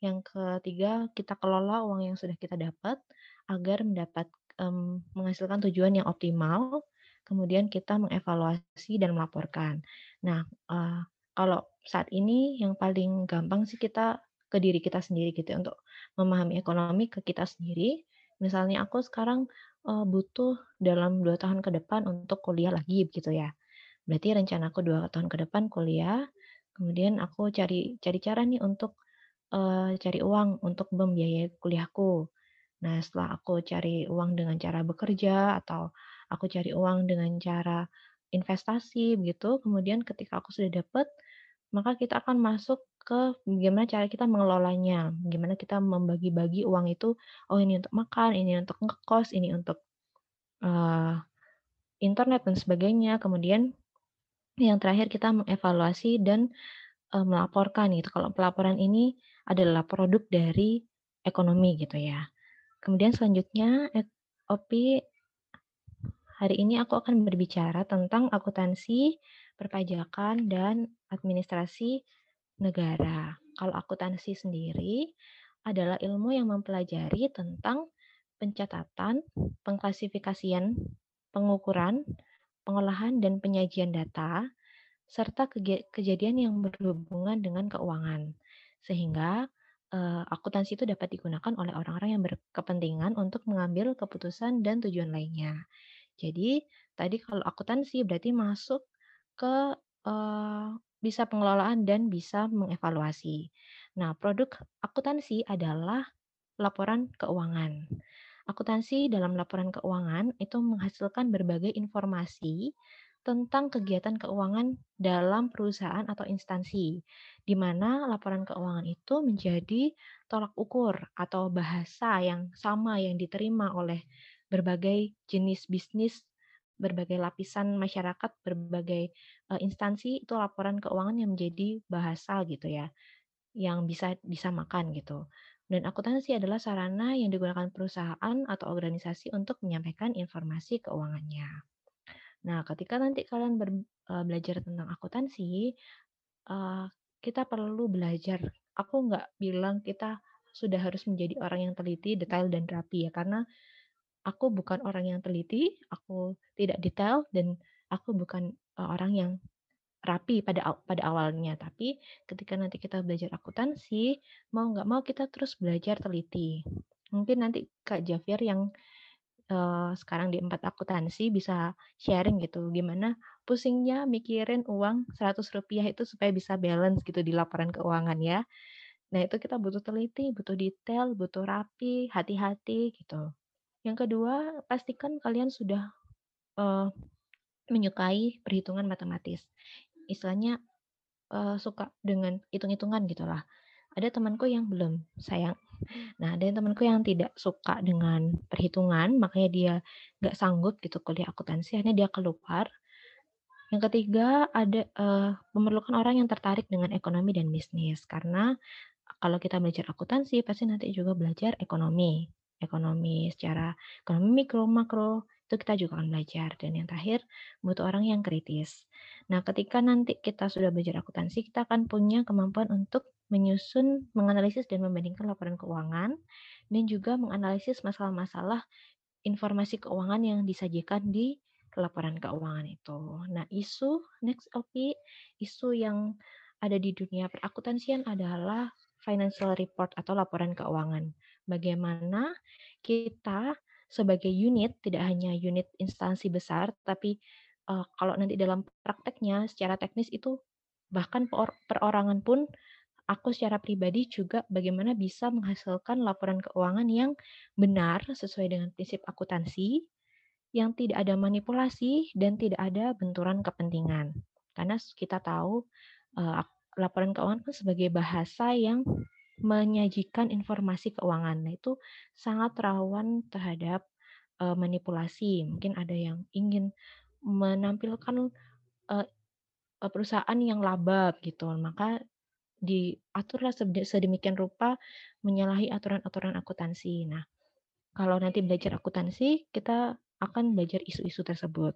Yang ketiga, kita kelola uang yang sudah kita dapat agar mendapat um, menghasilkan tujuan yang optimal kemudian kita mengevaluasi dan melaporkan. Nah, uh, kalau saat ini yang paling gampang sih kita ke diri kita sendiri gitu ya, untuk memahami ekonomi ke kita sendiri. Misalnya aku sekarang uh, butuh dalam dua tahun ke depan untuk kuliah lagi gitu ya. Berarti rencana aku dua tahun ke depan kuliah, kemudian aku cari cari cara nih untuk uh, cari uang untuk membiayai kuliahku. Nah, setelah aku cari uang dengan cara bekerja atau aku cari uang dengan cara investasi begitu. Kemudian ketika aku sudah dapat, maka kita akan masuk ke bagaimana cara kita mengelolanya, gimana kita membagi-bagi uang itu, oh ini untuk makan, ini untuk ngekos, ini untuk uh, internet dan sebagainya. Kemudian yang terakhir kita mengevaluasi dan uh, melaporkan gitu. Kalau pelaporan ini adalah produk dari ekonomi gitu ya. Kemudian selanjutnya OP Hari ini aku akan berbicara tentang akuntansi, perpajakan, dan administrasi negara. Kalau akuntansi sendiri adalah ilmu yang mempelajari tentang pencatatan, pengklasifikasian, pengukuran, pengolahan, dan penyajian data, serta kejadian yang berhubungan dengan keuangan. Sehingga uh, akuntansi itu dapat digunakan oleh orang-orang yang berkepentingan untuk mengambil keputusan dan tujuan lainnya. Jadi tadi kalau akuntansi berarti masuk ke uh, bisa pengelolaan dan bisa mengevaluasi. Nah, produk akuntansi adalah laporan keuangan. Akuntansi dalam laporan keuangan itu menghasilkan berbagai informasi tentang kegiatan keuangan dalam perusahaan atau instansi, di mana laporan keuangan itu menjadi tolak ukur atau bahasa yang sama yang diterima oleh berbagai jenis bisnis, berbagai lapisan masyarakat, berbagai uh, instansi itu laporan keuangan yang menjadi bahasa gitu ya, yang bisa disamakan gitu. Dan akuntansi adalah sarana yang digunakan perusahaan atau organisasi untuk menyampaikan informasi keuangannya. Nah, ketika nanti kalian ber, uh, belajar tentang akuntansi, uh, kita perlu belajar. Aku nggak bilang kita sudah harus menjadi orang yang teliti, detail, dan rapi ya, karena aku bukan orang yang teliti, aku tidak detail dan aku bukan uh, orang yang rapi pada pada awalnya. Tapi ketika nanti kita belajar akuntansi, mau nggak mau kita terus belajar teliti. Mungkin nanti Kak Javier yang uh, sekarang di empat akuntansi bisa sharing gitu, gimana pusingnya mikirin uang 100 rupiah itu supaya bisa balance gitu di laporan keuangan ya. Nah itu kita butuh teliti, butuh detail, butuh rapi, hati-hati gitu. Yang kedua, pastikan kalian sudah uh, menyukai perhitungan matematis. Istilahnya uh, suka dengan hitung-hitungan gitulah. Ada temanku yang belum sayang. Nah, ada temanku yang tidak suka dengan perhitungan, makanya dia nggak sanggup gitu kuliah akuntansi, akhirnya dia keluar. Yang ketiga, ada uh, memerlukan orang yang tertarik dengan ekonomi dan bisnis, karena kalau kita belajar akuntansi, pasti nanti juga belajar ekonomi ekonomi secara ekonomi mikro makro itu kita juga akan belajar dan yang terakhir butuh orang yang kritis. Nah, ketika nanti kita sudah belajar akuntansi, kita akan punya kemampuan untuk menyusun, menganalisis dan membandingkan laporan keuangan dan juga menganalisis masalah-masalah informasi keuangan yang disajikan di laporan keuangan itu. Nah, isu next OP, isu yang ada di dunia perakuntansian adalah financial report atau laporan keuangan bagaimana kita sebagai unit, tidak hanya unit instansi besar, tapi uh, kalau nanti dalam prakteknya secara teknis itu bahkan perorangan pun aku secara pribadi juga bagaimana bisa menghasilkan laporan keuangan yang benar sesuai dengan prinsip akuntansi, yang tidak ada manipulasi dan tidak ada benturan kepentingan. Karena kita tahu uh, laporan keuangan kan sebagai bahasa yang menyajikan informasi keuangan. Nah, itu sangat rawan terhadap uh, manipulasi, mungkin ada yang ingin menampilkan uh, perusahaan yang laba gitu, maka diaturlah sedemikian rupa menyalahi aturan-aturan akuntansi. Nah, kalau nanti belajar akuntansi, kita akan belajar isu-isu tersebut.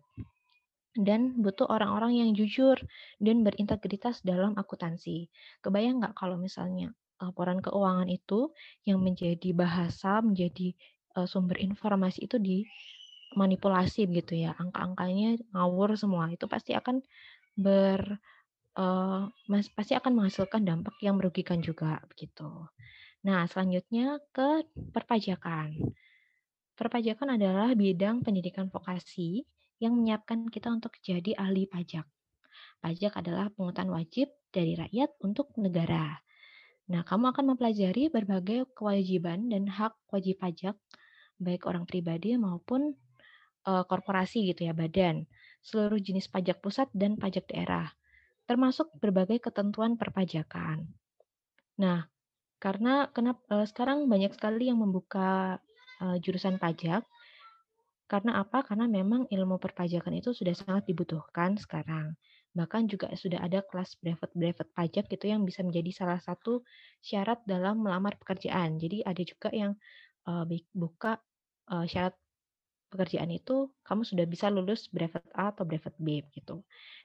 Dan butuh orang-orang yang jujur dan berintegritas dalam akuntansi. Kebayang nggak kalau misalnya laporan keuangan itu yang menjadi bahasa, menjadi uh, sumber informasi itu dimanipulasi gitu ya, angka-angkanya ngawur semua, itu pasti akan ber uh, pasti akan menghasilkan dampak yang merugikan juga begitu. Nah, selanjutnya ke perpajakan. Perpajakan adalah bidang pendidikan vokasi yang menyiapkan kita untuk jadi ahli pajak. Pajak adalah pungutan wajib dari rakyat untuk negara. Nah, kamu akan mempelajari berbagai kewajiban dan hak wajib pajak, baik orang pribadi maupun uh, korporasi gitu ya, badan, seluruh jenis pajak pusat dan pajak daerah, termasuk berbagai ketentuan perpajakan. Nah, karena kenapa uh, sekarang banyak sekali yang membuka uh, jurusan pajak. Karena apa? Karena memang ilmu perpajakan itu sudah sangat dibutuhkan sekarang. Bahkan juga sudah ada kelas brevet-brevet pajak gitu yang bisa menjadi salah satu syarat dalam melamar pekerjaan. Jadi ada juga yang uh, buka uh, syarat pekerjaan itu kamu sudah bisa lulus brevet A atau brevet B gitu.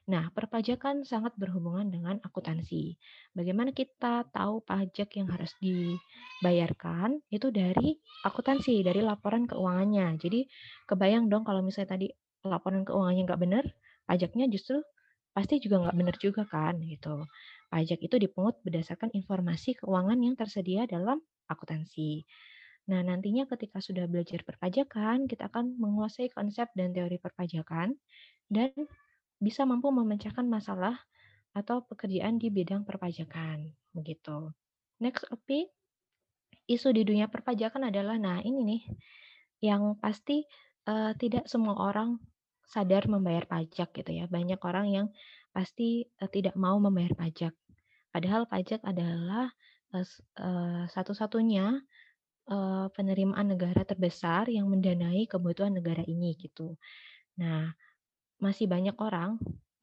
Nah, perpajakan sangat berhubungan dengan akuntansi. Bagaimana kita tahu pajak yang harus dibayarkan itu dari akuntansi, dari laporan keuangannya. Jadi kebayang dong kalau misalnya tadi laporan keuangannya nggak benar, pajaknya justru pasti juga nggak benar juga kan gitu. Pajak itu dipungut berdasarkan informasi keuangan yang tersedia dalam akuntansi. Nah, nantinya ketika sudah belajar perpajakan, kita akan menguasai konsep dan teori perpajakan dan bisa mampu memecahkan masalah atau pekerjaan di bidang perpajakan. Begitu. Next OP, isu di dunia perpajakan adalah, nah ini nih, yang pasti uh, tidak semua orang sadar membayar pajak gitu ya. Banyak orang yang pasti uh, tidak mau membayar pajak. Padahal pajak adalah uh, uh, satu-satunya uh, penerimaan negara terbesar yang mendanai kebutuhan negara ini gitu. Nah, masih banyak orang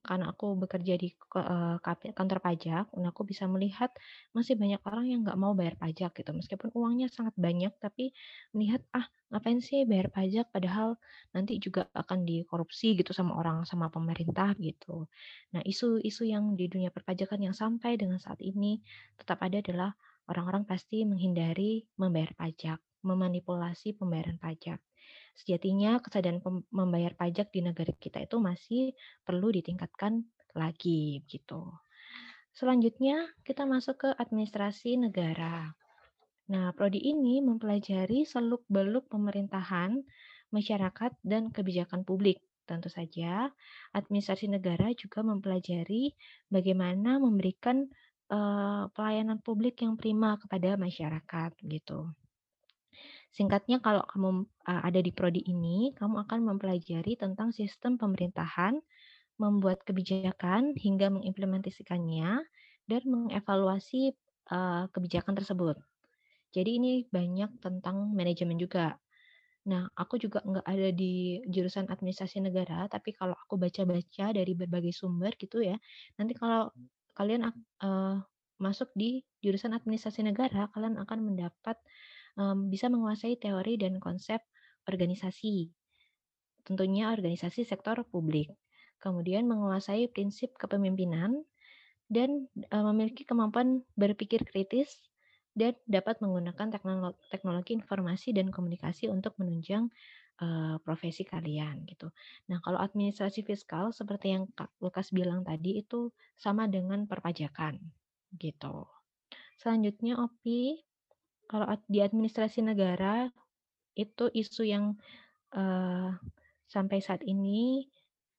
karena aku bekerja di uh, kantor pajak, dan aku bisa melihat masih banyak orang yang nggak mau bayar pajak gitu. Meskipun uangnya sangat banyak, tapi melihat ah ngapain sih bayar pajak padahal nanti juga akan dikorupsi gitu sama orang sama pemerintah gitu. Nah isu-isu yang di dunia perpajakan yang sampai dengan saat ini tetap ada adalah orang-orang pasti menghindari membayar pajak, memanipulasi pembayaran pajak. Sejatinya kesadaran membayar pajak di negara kita itu masih perlu ditingkatkan lagi gitu. Selanjutnya kita masuk ke administrasi negara. Nah, prodi ini mempelajari seluk-beluk pemerintahan, masyarakat, dan kebijakan publik. Tentu saja, administrasi negara juga mempelajari bagaimana memberikan uh, pelayanan publik yang prima kepada masyarakat gitu. Singkatnya kalau kamu uh, ada di prodi ini, kamu akan mempelajari tentang sistem pemerintahan, membuat kebijakan hingga mengimplementasikannya dan mengevaluasi uh, kebijakan tersebut. Jadi ini banyak tentang manajemen juga. Nah, aku juga nggak ada di jurusan administrasi negara, tapi kalau aku baca-baca dari berbagai sumber gitu ya, nanti kalau kalian uh, masuk di jurusan administrasi negara, kalian akan mendapat um, bisa menguasai teori dan konsep organisasi. Tentunya organisasi sektor publik. Kemudian menguasai prinsip kepemimpinan dan uh, memiliki kemampuan berpikir kritis dan dapat menggunakan teknologi, teknologi informasi dan komunikasi untuk menunjang profesi kalian gitu. Nah, kalau administrasi fiskal seperti yang Kak Lukas bilang tadi itu sama dengan perpajakan gitu. Selanjutnya OPI kalau di administrasi negara itu isu yang uh, sampai saat ini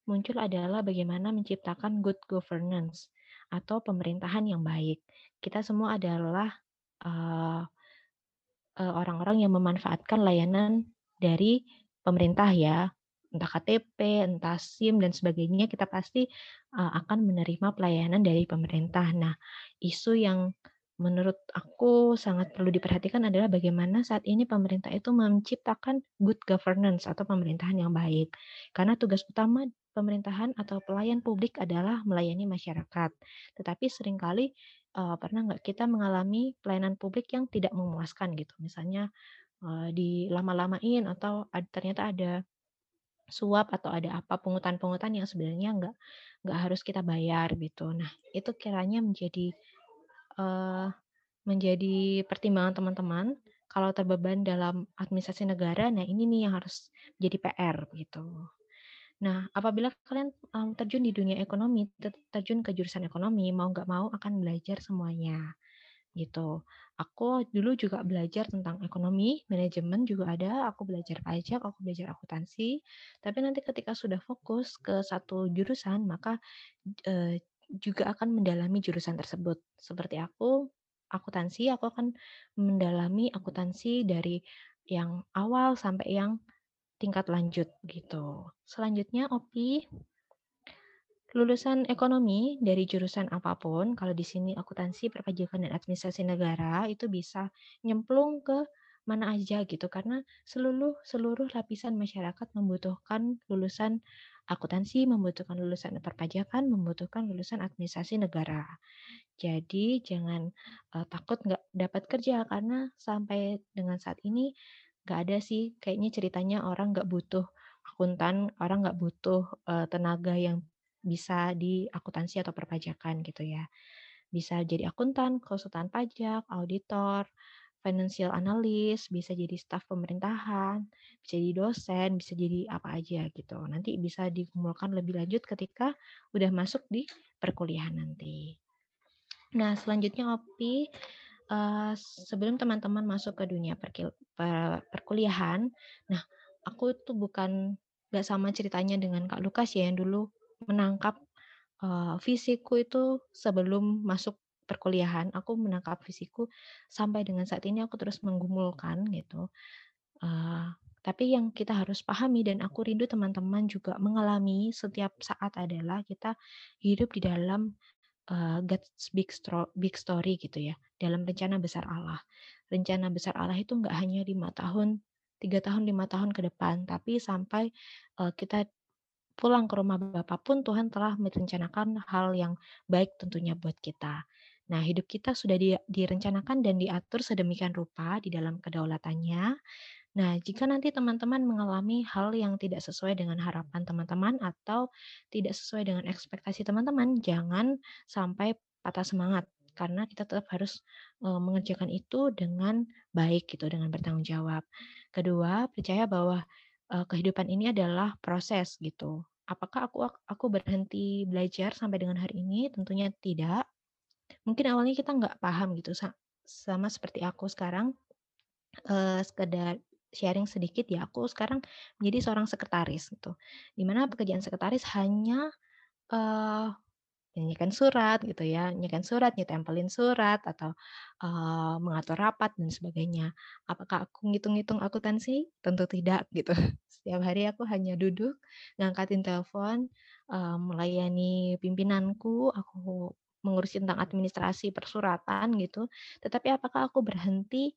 muncul adalah bagaimana menciptakan good governance atau pemerintahan yang baik. Kita semua adalah orang-orang uh, orang -orang yang memanfaatkan layanan dari pemerintah ya, entah KTP, entah SIM dan sebagainya, kita pasti uh, akan menerima pelayanan dari pemerintah. Nah, isu yang menurut aku sangat perlu diperhatikan adalah bagaimana saat ini pemerintah itu menciptakan good governance atau pemerintahan yang baik. Karena tugas utama pemerintahan atau pelayan publik adalah melayani masyarakat. Tetapi sering kali uh, pernah nggak kita mengalami pelayanan publik yang tidak memuaskan gitu. Misalnya uh, dilama-lamain atau ad, ternyata ada suap atau ada apa pungutan-pungutan yang sebenarnya nggak nggak harus kita bayar gitu. Nah itu kiranya menjadi uh, menjadi pertimbangan teman-teman kalau terbeban dalam administrasi negara, nah ini nih yang harus jadi PR gitu. Nah, apabila kalian um, terjun di dunia ekonomi, terjun ke jurusan ekonomi, mau nggak mau akan belajar semuanya gitu. Aku dulu juga belajar tentang ekonomi, manajemen juga ada, aku belajar pajak, aku belajar akuntansi. Tapi nanti ketika sudah fokus ke satu jurusan, maka uh, juga akan mendalami jurusan tersebut. Seperti aku, akuntansi, aku akan mendalami akuntansi dari yang awal sampai yang tingkat lanjut gitu. Selanjutnya OPI lulusan ekonomi dari jurusan apa pun, kalau di sini akuntansi, perpajakan dan administrasi negara itu bisa nyemplung ke mana aja gitu karena seluruh seluruh lapisan masyarakat membutuhkan lulusan akuntansi membutuhkan lulusan perpajakan, membutuhkan lulusan administrasi negara. Jadi jangan uh, takut nggak dapat kerja karena sampai dengan saat ini nggak ada sih kayaknya ceritanya orang nggak butuh akuntan, orang nggak butuh uh, tenaga yang bisa di akuntansi atau perpajakan gitu ya. Bisa jadi akuntan, konsultan pajak, auditor, financial analyst, bisa jadi staf pemerintahan, bisa jadi dosen, bisa jadi apa aja gitu. Nanti bisa dikumpulkan lebih lanjut ketika udah masuk di perkuliahan nanti. Nah, selanjutnya Opi, uh, sebelum teman-teman masuk ke dunia perkuliahan, nah aku tuh bukan gak sama ceritanya dengan Kak Lukas ya yang dulu menangkap uh, fisikku itu sebelum masuk perkuliahan, aku menangkap fisikku sampai dengan saat ini aku terus menggumulkan gitu. Uh, tapi yang kita harus pahami dan aku rindu teman-teman juga mengalami setiap saat adalah kita hidup di dalam uh, God's big, big story gitu ya, dalam rencana besar Allah. Rencana besar Allah itu nggak hanya lima tahun, tiga tahun, lima tahun ke depan, tapi sampai uh, kita pulang ke rumah Bapak pun Tuhan telah merencanakan hal yang baik tentunya buat kita. Nah, hidup kita sudah di, direncanakan dan diatur sedemikian rupa di dalam kedaulatannya. Nah, jika nanti teman-teman mengalami hal yang tidak sesuai dengan harapan teman-teman atau tidak sesuai dengan ekspektasi teman-teman, jangan sampai patah semangat karena kita tetap harus uh, mengerjakan itu dengan baik gitu, dengan bertanggung jawab. Kedua, percaya bahwa uh, kehidupan ini adalah proses gitu. Apakah aku aku berhenti belajar sampai dengan hari ini? Tentunya tidak mungkin awalnya kita nggak paham gitu sama seperti aku sekarang uh, sekedar sharing sedikit ya aku sekarang menjadi seorang sekretaris gitu di mana pekerjaan sekretaris hanya uh, nyanyikan surat gitu ya, nyanyikan surat, nyetempelin surat atau uh, mengatur rapat dan sebagainya. Apakah aku ngitung-ngitung akuntansi? Tentu tidak gitu. Setiap hari aku hanya duduk, ngangkatin telepon, uh, melayani pimpinanku, aku mengurusi tentang administrasi persuratan gitu. Tetapi apakah aku berhenti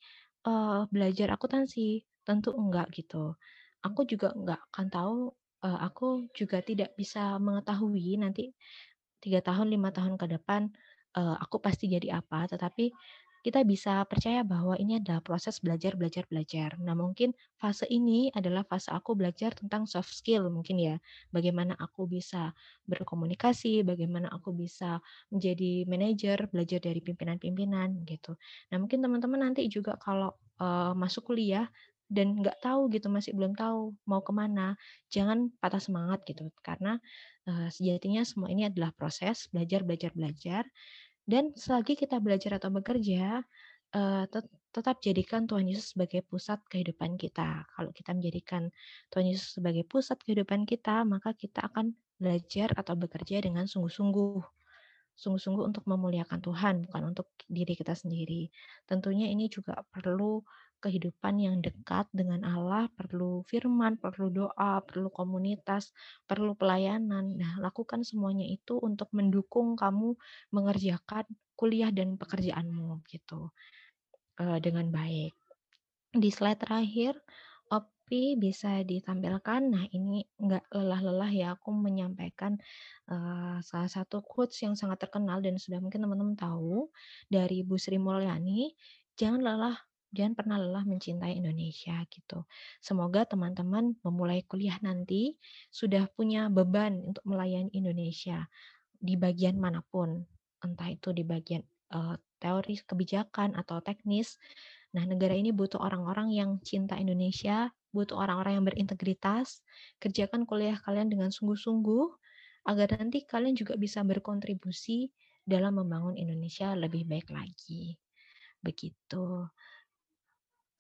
uh, belajar akuntansi? Tentu enggak gitu. Aku juga enggak akan tahu. Uh, aku juga tidak bisa mengetahui nanti tiga tahun lima tahun ke depan uh, aku pasti jadi apa. Tetapi kita bisa percaya bahwa ini adalah proses belajar, belajar, belajar. Nah, mungkin fase ini adalah fase aku belajar tentang soft skill mungkin ya. Bagaimana aku bisa berkomunikasi, bagaimana aku bisa menjadi manajer, belajar dari pimpinan-pimpinan gitu. Nah, mungkin teman-teman nanti juga kalau uh, masuk kuliah dan nggak tahu gitu masih belum tahu mau ke mana jangan patah semangat gitu karena uh, sejatinya semua ini adalah proses belajar belajar belajar dan selagi kita belajar atau bekerja, uh, tetap jadikan Tuhan Yesus sebagai pusat kehidupan kita. Kalau kita menjadikan Tuhan Yesus sebagai pusat kehidupan kita, maka kita akan belajar atau bekerja dengan sungguh-sungguh. sungguh-sungguh untuk memuliakan Tuhan, bukan untuk diri kita sendiri. Tentunya ini juga perlu kehidupan yang dekat dengan Allah, perlu firman, perlu doa, perlu komunitas, perlu pelayanan. Nah, lakukan semuanya itu untuk mendukung kamu mengerjakan kuliah dan pekerjaanmu gitu uh, dengan baik. Di slide terakhir, Opi bisa ditampilkan. Nah, ini enggak lelah-lelah ya aku menyampaikan uh, salah satu quotes yang sangat terkenal dan sudah mungkin teman-teman tahu dari Bu Sri Mulyani, jangan lelah jangan pernah lelah mencintai Indonesia gitu. Semoga teman-teman memulai kuliah nanti sudah punya beban untuk melayani Indonesia di bagian mana pun, entah itu di bagian uh, teori kebijakan atau teknis. Nah, negara ini butuh orang-orang yang cinta Indonesia, butuh orang-orang yang berintegritas. Kerjakan kuliah kalian dengan sungguh-sungguh agar nanti kalian juga bisa berkontribusi dalam membangun Indonesia lebih baik lagi. Begitu.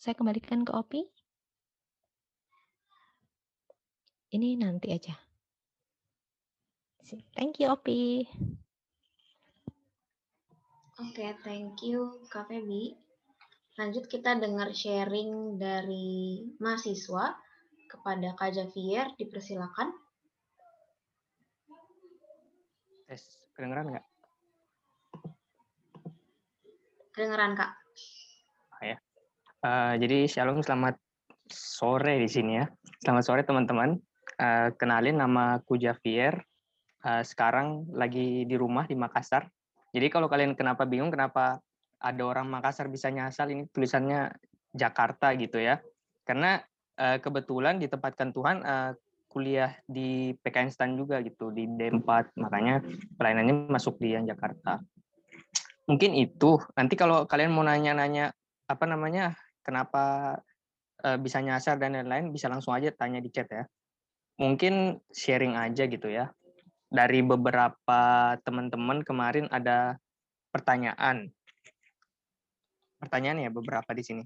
Saya kembalikan ke Opi. Ini nanti aja. Thank you, Opi. Oke, okay, thank you, Kak Feby. Lanjut kita dengar sharing dari mahasiswa kepada Kak Javier. Dipersilakan. Tes, kedengeran nggak? Kedengeran, Kak. Uh, jadi shalom, selamat sore di sini ya. Selamat sore teman-teman. Uh, kenalin nama ku Javier. Uh, sekarang lagi di rumah di Makassar. Jadi kalau kalian kenapa bingung kenapa ada orang Makassar bisa nyasal ini tulisannya Jakarta gitu ya. Karena uh, kebetulan ditempatkan Tuhan uh, kuliah di PKN STAN juga gitu di D4 makanya pelayanannya masuk di yang Jakarta. Mungkin itu. Nanti kalau kalian mau nanya-nanya apa namanya kenapa uh, bisa nyasar dan lain-lain bisa langsung aja tanya di chat ya. Mungkin sharing aja gitu ya. Dari beberapa teman-teman kemarin ada pertanyaan. Pertanyaan ya beberapa di sini.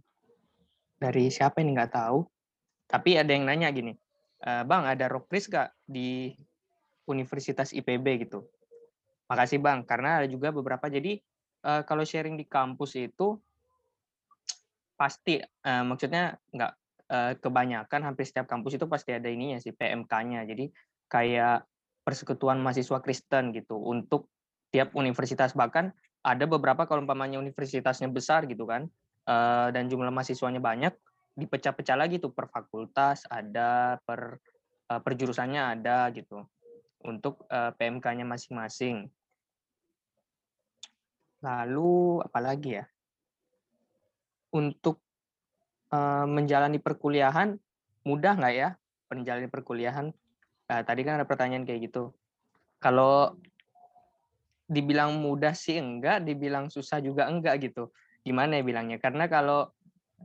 Dari siapa ini nggak tahu. Tapi ada yang nanya gini, e, Bang ada rockris gak di Universitas IPB gitu? Makasih Bang, karena ada juga beberapa. Jadi kalau sharing di kampus itu pasti uh, maksudnya nggak uh, kebanyakan hampir setiap kampus itu pasti ada ininya sih PMK-nya. Jadi kayak persekutuan mahasiswa Kristen gitu untuk tiap universitas bahkan ada beberapa kalau umpamanya universitasnya besar gitu kan uh, dan jumlah mahasiswanya banyak dipecah-pecah lagi tuh per fakultas ada per uh, per jurusannya ada gitu untuk uh, PMK-nya masing-masing. Lalu apalagi ya? Untuk menjalani perkuliahan mudah nggak ya menjalani perkuliahan? Nah, tadi kan ada pertanyaan kayak gitu. Kalau dibilang mudah sih enggak, dibilang susah juga enggak gitu. Gimana ya bilangnya? Karena kalau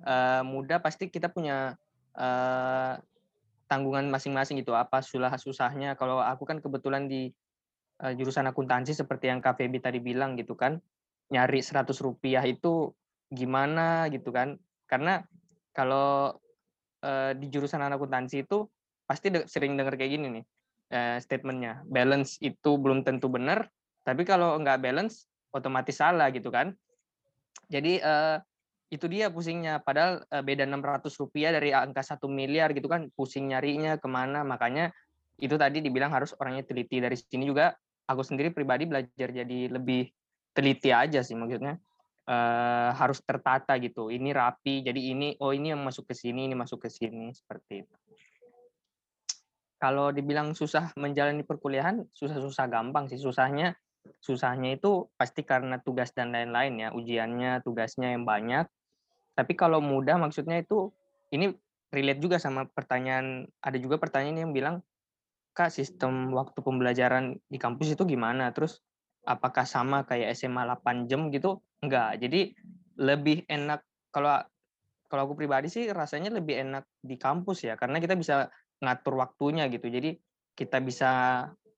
uh, mudah pasti kita punya uh, tanggungan masing-masing gitu. Apa susah susahnya? Kalau aku kan kebetulan di uh, jurusan akuntansi seperti yang Feby tadi bilang gitu kan, nyari 100 rupiah itu gimana gitu kan. Karena kalau uh, di jurusan akuntansi itu pasti de sering dengar kayak gini nih uh, statementnya balance itu belum tentu benar tapi kalau nggak balance otomatis salah gitu kan. Jadi uh, itu dia pusingnya. Padahal beda 600 rupiah dari angka satu miliar gitu kan pusing nyarinya ke mana. Makanya itu tadi dibilang harus orangnya teliti. Dari sini juga aku sendiri pribadi belajar jadi lebih teliti aja sih maksudnya uh, harus tertata gitu. Ini rapi, jadi ini oh ini yang masuk ke sini, ini masuk ke sini seperti itu. Kalau dibilang susah menjalani perkuliahan, susah-susah gampang sih. Susahnya susahnya itu pasti karena tugas dan lain-lain ya, ujiannya, tugasnya yang banyak. Tapi kalau mudah maksudnya itu ini relate juga sama pertanyaan ada juga pertanyaan yang bilang Kak sistem waktu pembelajaran di kampus itu gimana? Terus apakah sama kayak SMA 8 jam gitu? Enggak. Jadi lebih enak kalau kalau aku pribadi sih rasanya lebih enak di kampus ya karena kita bisa ngatur waktunya gitu. Jadi kita bisa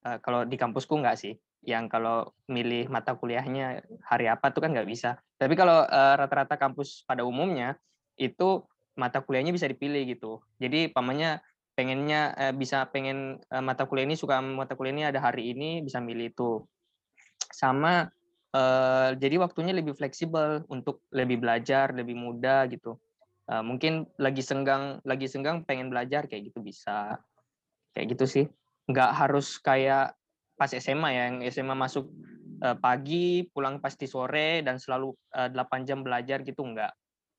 uh, kalau di kampusku enggak sih. Yang kalau milih mata kuliahnya hari apa tuh kan nggak bisa. Tapi kalau uh, rata-rata kampus pada umumnya itu mata kuliahnya bisa dipilih gitu. Jadi pamannya pengennya uh, bisa pengen mata kuliah ini suka mata kuliah ini ada hari ini bisa milih itu sama uh, jadi waktunya lebih fleksibel untuk lebih belajar lebih mudah gitu. Uh, mungkin lagi senggang lagi senggang pengen belajar kayak gitu bisa. Kayak gitu sih. Nggak harus kayak pas SMA ya yang SMA masuk uh, pagi pulang pasti sore dan selalu uh, 8 jam belajar gitu enggak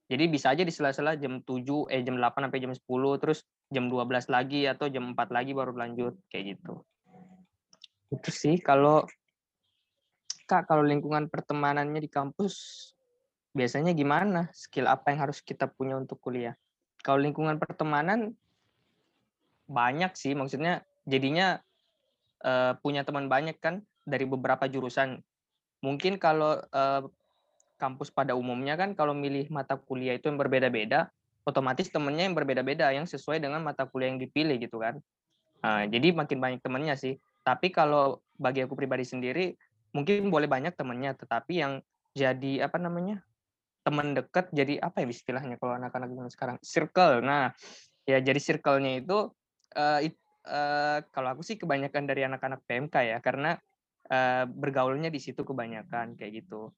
jadi bisa aja di sela-sela jam 7 eh jam 8 sampai jam 10 terus jam 12 lagi atau jam 4 lagi baru lanjut kayak gitu. Itu sih kalau Kak, kalau lingkungan pertemanannya di kampus biasanya gimana? Skill apa yang harus kita punya untuk kuliah? Kalau lingkungan pertemanan banyak sih, maksudnya jadinya uh, punya teman banyak kan dari beberapa jurusan. Mungkin kalau uh, kampus pada umumnya kan kalau milih mata kuliah itu yang berbeda-beda, otomatis temennya yang berbeda-beda yang sesuai dengan mata kuliah yang dipilih gitu kan. Nah, jadi makin banyak temennya sih. Tapi kalau bagi aku pribadi sendiri, mungkin boleh banyak temennya tetapi yang jadi apa namanya teman dekat jadi apa ya istilahnya kalau anak-anak zaman sekarang? Circle. Nah ya jadi circle-nya itu uh, it, uh, kalau aku sih kebanyakan dari anak-anak PMK ya karena uh, bergaulnya di situ kebanyakan kayak gitu.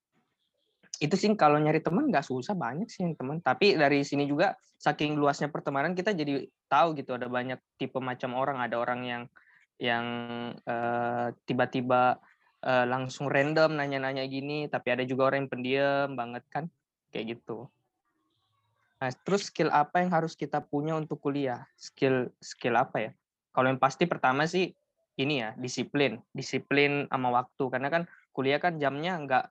Itu sih kalau nyari teman nggak susah banyak sih teman tapi dari sini juga saking luasnya pertemanan kita jadi tahu gitu ada banyak tipe macam orang. Ada orang yang yang tiba-tiba uh, uh, langsung random nanya-nanya gini, tapi ada juga orang yang pendiam banget kan, kayak gitu. Nah, terus skill apa yang harus kita punya untuk kuliah? Skill skill apa ya? Kalau yang pasti pertama sih ini ya disiplin, disiplin sama waktu karena kan kuliah kan jamnya nggak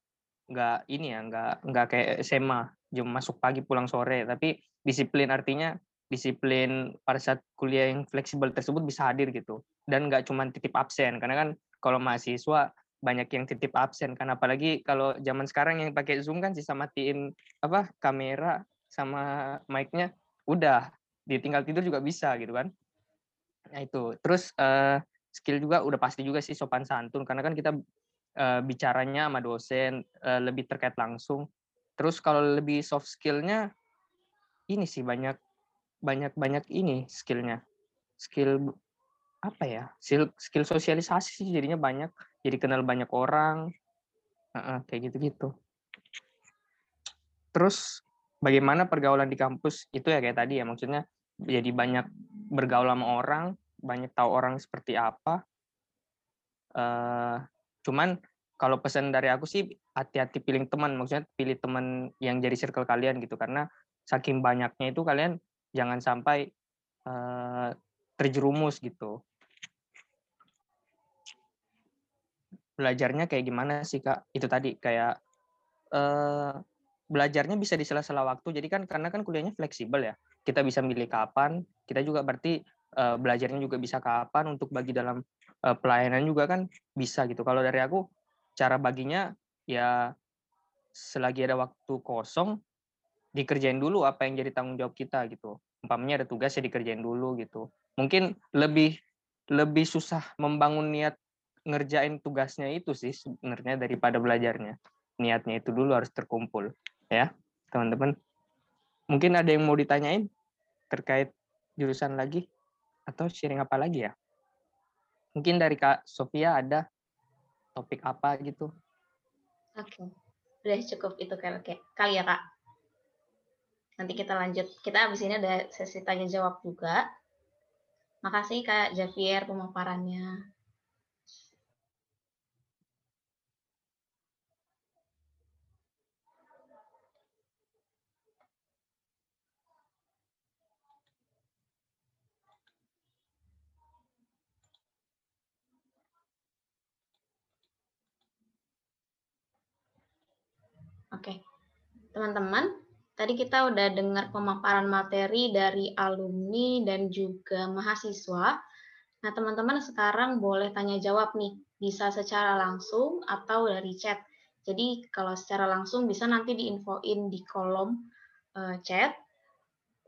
nggak ini ya nggak nggak kayak SMA jam masuk pagi pulang sore tapi disiplin artinya disiplin pada saat kuliah yang fleksibel tersebut bisa hadir gitu dan nggak cuma titip absen karena kan kalau mahasiswa banyak yang titip absen kan apalagi kalau zaman sekarang yang pakai zoom kan sisa matiin apa kamera sama mic-nya udah ditinggal tidur juga bisa gitu kan. Nah itu. Terus uh, skill juga udah pasti juga sih sopan santun karena kan kita uh, bicaranya sama dosen uh, lebih terkait langsung. Terus kalau lebih soft skillnya ini sih banyak banyak banyak ini skillnya. Skill apa ya skill skill sosialisasi sih jadinya banyak jadi kenal banyak orang. Uh, kayak gitu-gitu. Terus bagaimana pergaulan di kampus? Itu ya kayak tadi ya maksudnya jadi banyak bergaul sama orang banyak tahu orang seperti apa. Uh, cuman kalau pesan dari aku sih hati-hati pilih teman maksudnya pilih teman yang jadi circle kalian gitu. Karena saking banyaknya itu kalian jangan sampai uh, terjerumus gitu belajarnya kayak gimana sih kak? Itu tadi kayak eh, belajarnya bisa di sela-sela waktu. Jadi kan karena kan kuliahnya fleksibel ya. Kita bisa milih kapan. Kita juga berarti eh, belajarnya juga bisa kapan untuk bagi dalam eh, pelayanan juga kan bisa gitu. Kalau dari aku cara baginya ya selagi ada waktu kosong dikerjain dulu apa yang jadi tanggung jawab kita gitu. Umpamanya ada tugas ya dikerjain dulu gitu. Mungkin lebih lebih susah membangun niat ngerjain tugasnya itu sih sebenarnya daripada belajarnya. Niatnya itu dulu harus terkumpul, ya, teman-teman. Mungkin ada yang mau ditanyain terkait jurusan lagi atau sharing apa lagi ya? Mungkin dari Kak Sofia ada topik apa gitu? Oke, udah cukup itu kali ya Kak. Nanti kita lanjut. Kita abis ini ada sesi tanya jawab juga. Makasih Kak Javier pemaparannya. Oke, teman-teman, tadi kita udah dengar pemaparan materi dari alumni dan juga mahasiswa. Nah, teman-teman sekarang boleh tanya jawab nih, bisa secara langsung atau dari chat. Jadi kalau secara langsung bisa nanti diinfoin di kolom uh, chat.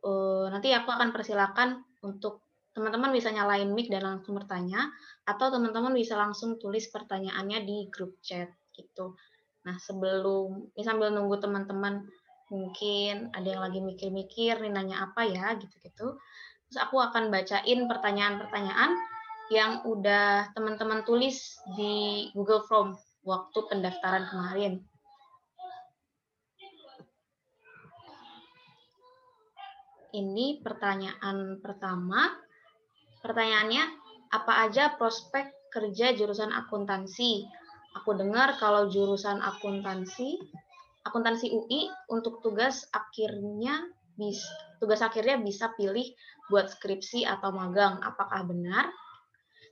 Uh, nanti aku akan persilakan untuk teman-teman bisa nyalain mic dan langsung bertanya, atau teman-teman bisa langsung tulis pertanyaannya di grup chat gitu. Nah, sebelum ini sambil nunggu teman-teman mungkin ada yang lagi mikir-mikir nih nanya apa ya gitu-gitu. Terus aku akan bacain pertanyaan-pertanyaan yang udah teman-teman tulis di Google Form waktu pendaftaran kemarin. Ini pertanyaan pertama. Pertanyaannya, apa aja prospek kerja jurusan akuntansi? Aku dengar kalau jurusan akuntansi, akuntansi UI untuk tugas akhirnya bisa tugas akhirnya bisa pilih buat skripsi atau magang. Apakah benar?